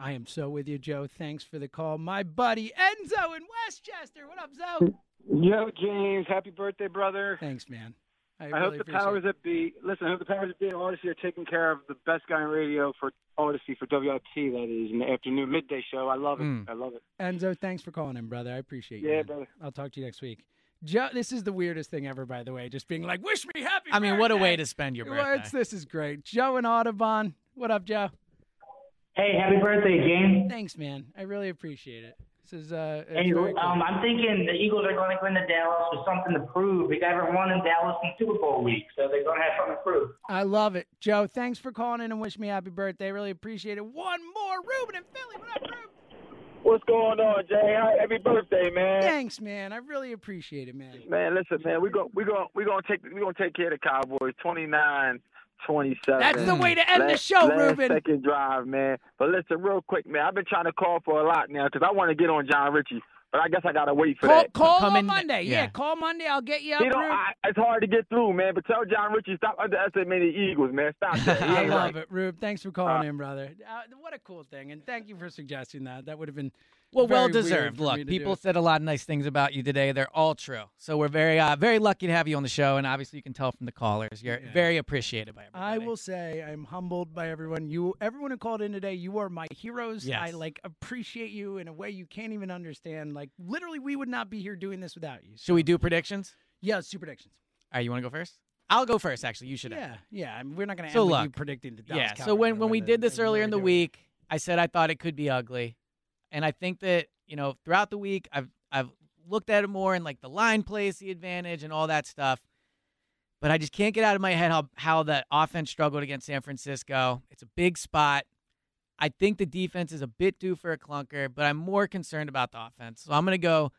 I am so with you, Joe. Thanks for the call. My buddy Enzo in Westchester. What up, Zo? Yo, James, happy birthday, brother. Thanks, man. I, I, really hope the powers it. that be listen. I hope the powers that be and Audacy are taking care of the best guy in radio for Audacy for WIP. That is in the afternoon midday show. I love it. Mm. I love it. Enzo, thanks for calling in, brother. I appreciate you. Yeah, man. brother. I'll talk to you next week. Joe, this is the weirdest thing ever, by the way. Just being like, "Wish me happy." I mean, what a way to spend your Well, birthday. it's- this is great. Joe and Audubon. What up, Joe? Hey, happy birthday, James. Thanks, man. I really appreciate it. This is uh, Hey, very cool. um, I'm thinking the Eagles are going to go into Dallas with something to prove. They never won in Dallas in Super Bowl week, so they're going to have something to prove. I love it, Joe. Thanks for calling in and wish me happy birthday. Really appreciate it. One more, Ruben and Philly. What up, Ruben? What's going on, Jay? Happy birthday, man. Thanks, man. I really appreciate it, man. Man, listen, man, we're going we going we going to take we going to take care of the Cowboys 29 27. That's the way to end the show, last Ruben. second drive, man. But listen, real quick, man. I've been trying to call for a lot now because I want to get on Jon Ritchie, but I guess I got to wait for Call, that. call on Monday. Yeah. yeah. call Monday. I'll get you up. He don't, Ruben. I, it's hard to get through, man. But tell Jon Ritchie stop underestimating the Eagles, man. Stop [LAUGHS] that. I love right. it, Rube. Thanks for calling Uh, in, brother. Uh, what a cool thing, and thank you for suggesting that. That would have been Well, well deserved. Look, me to do people said a lot of nice things about you today. They're all true. So we're very, uh, very lucky to have you on the show, and obviously you can tell from the callers you're very appreciated by everyone. I will say I'm humbled by everyone. You, everyone who called in today, you are my heroes. Yes. I like appreciate you in a way you can't even understand. Like literally, we would not be here doing this without you. Should we do predictions? Yeah, let's do predictions. All right, you want to go first? I'll go first. Actually, you should. Yeah, yeah. I mean, we're not going to So end with look, you predicting the Dallas yeah. So when when we did this earlier in the majority. week, I said I thought it could be ugly, and I think that you know throughout the week I've I've looked at it more and like the line plays the advantage and all that stuff. But I just can't get out of my head how how that offense struggled against San Francisco. It's a big spot. I think the defense is a bit due for a clunker, but I'm more concerned about the offense. So I'm going to go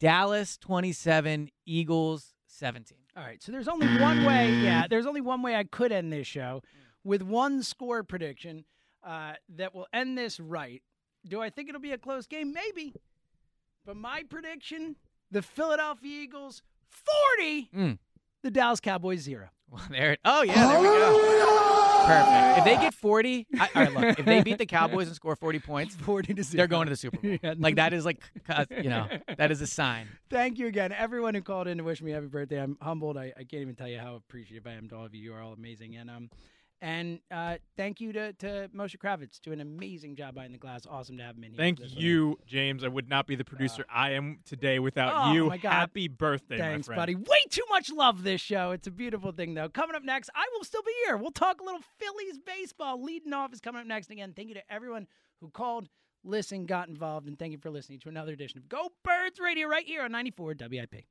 Dallas 27, Eagles 17. All right. So there's only one way. Yeah, there's only one way I could end this show with one score prediction uh, that will end this right. Do I think it'll be a close game? Maybe. But my prediction: the Philadelphia Eagles 40, Mm. the Dallas Cowboys zero. Well, there. it- Oh yeah, there we go. Perfect. If they get forty, I, all right. Look, if they beat the Cowboys and score forty points, forty to zero. they're going to the Super Bowl. [LAUGHS] Yeah, like that is like, you know, that is a sign. Thank you again, everyone who called in to wish me happy birthday. I'm humbled. I, I can't even tell you how appreciative I am to all of you. You are all amazing, and um, and uh, thank you to to Moshe Kravitz doing an amazing job behind the glass. Awesome to have him in here. Thank you, James. I would not be the producer I am today without Oh, you. my God. Happy birthday, Thanks, my friend. buddy. Way too much love this show. It's a beautiful thing, though. Coming up next, I will still be here. We'll talk a little Phillies baseball. Leading off is coming up next. And again, thank you to everyone who called, listened, got involved, and thank you for listening to another edition of Go Birds Radio right here on 94 WIP.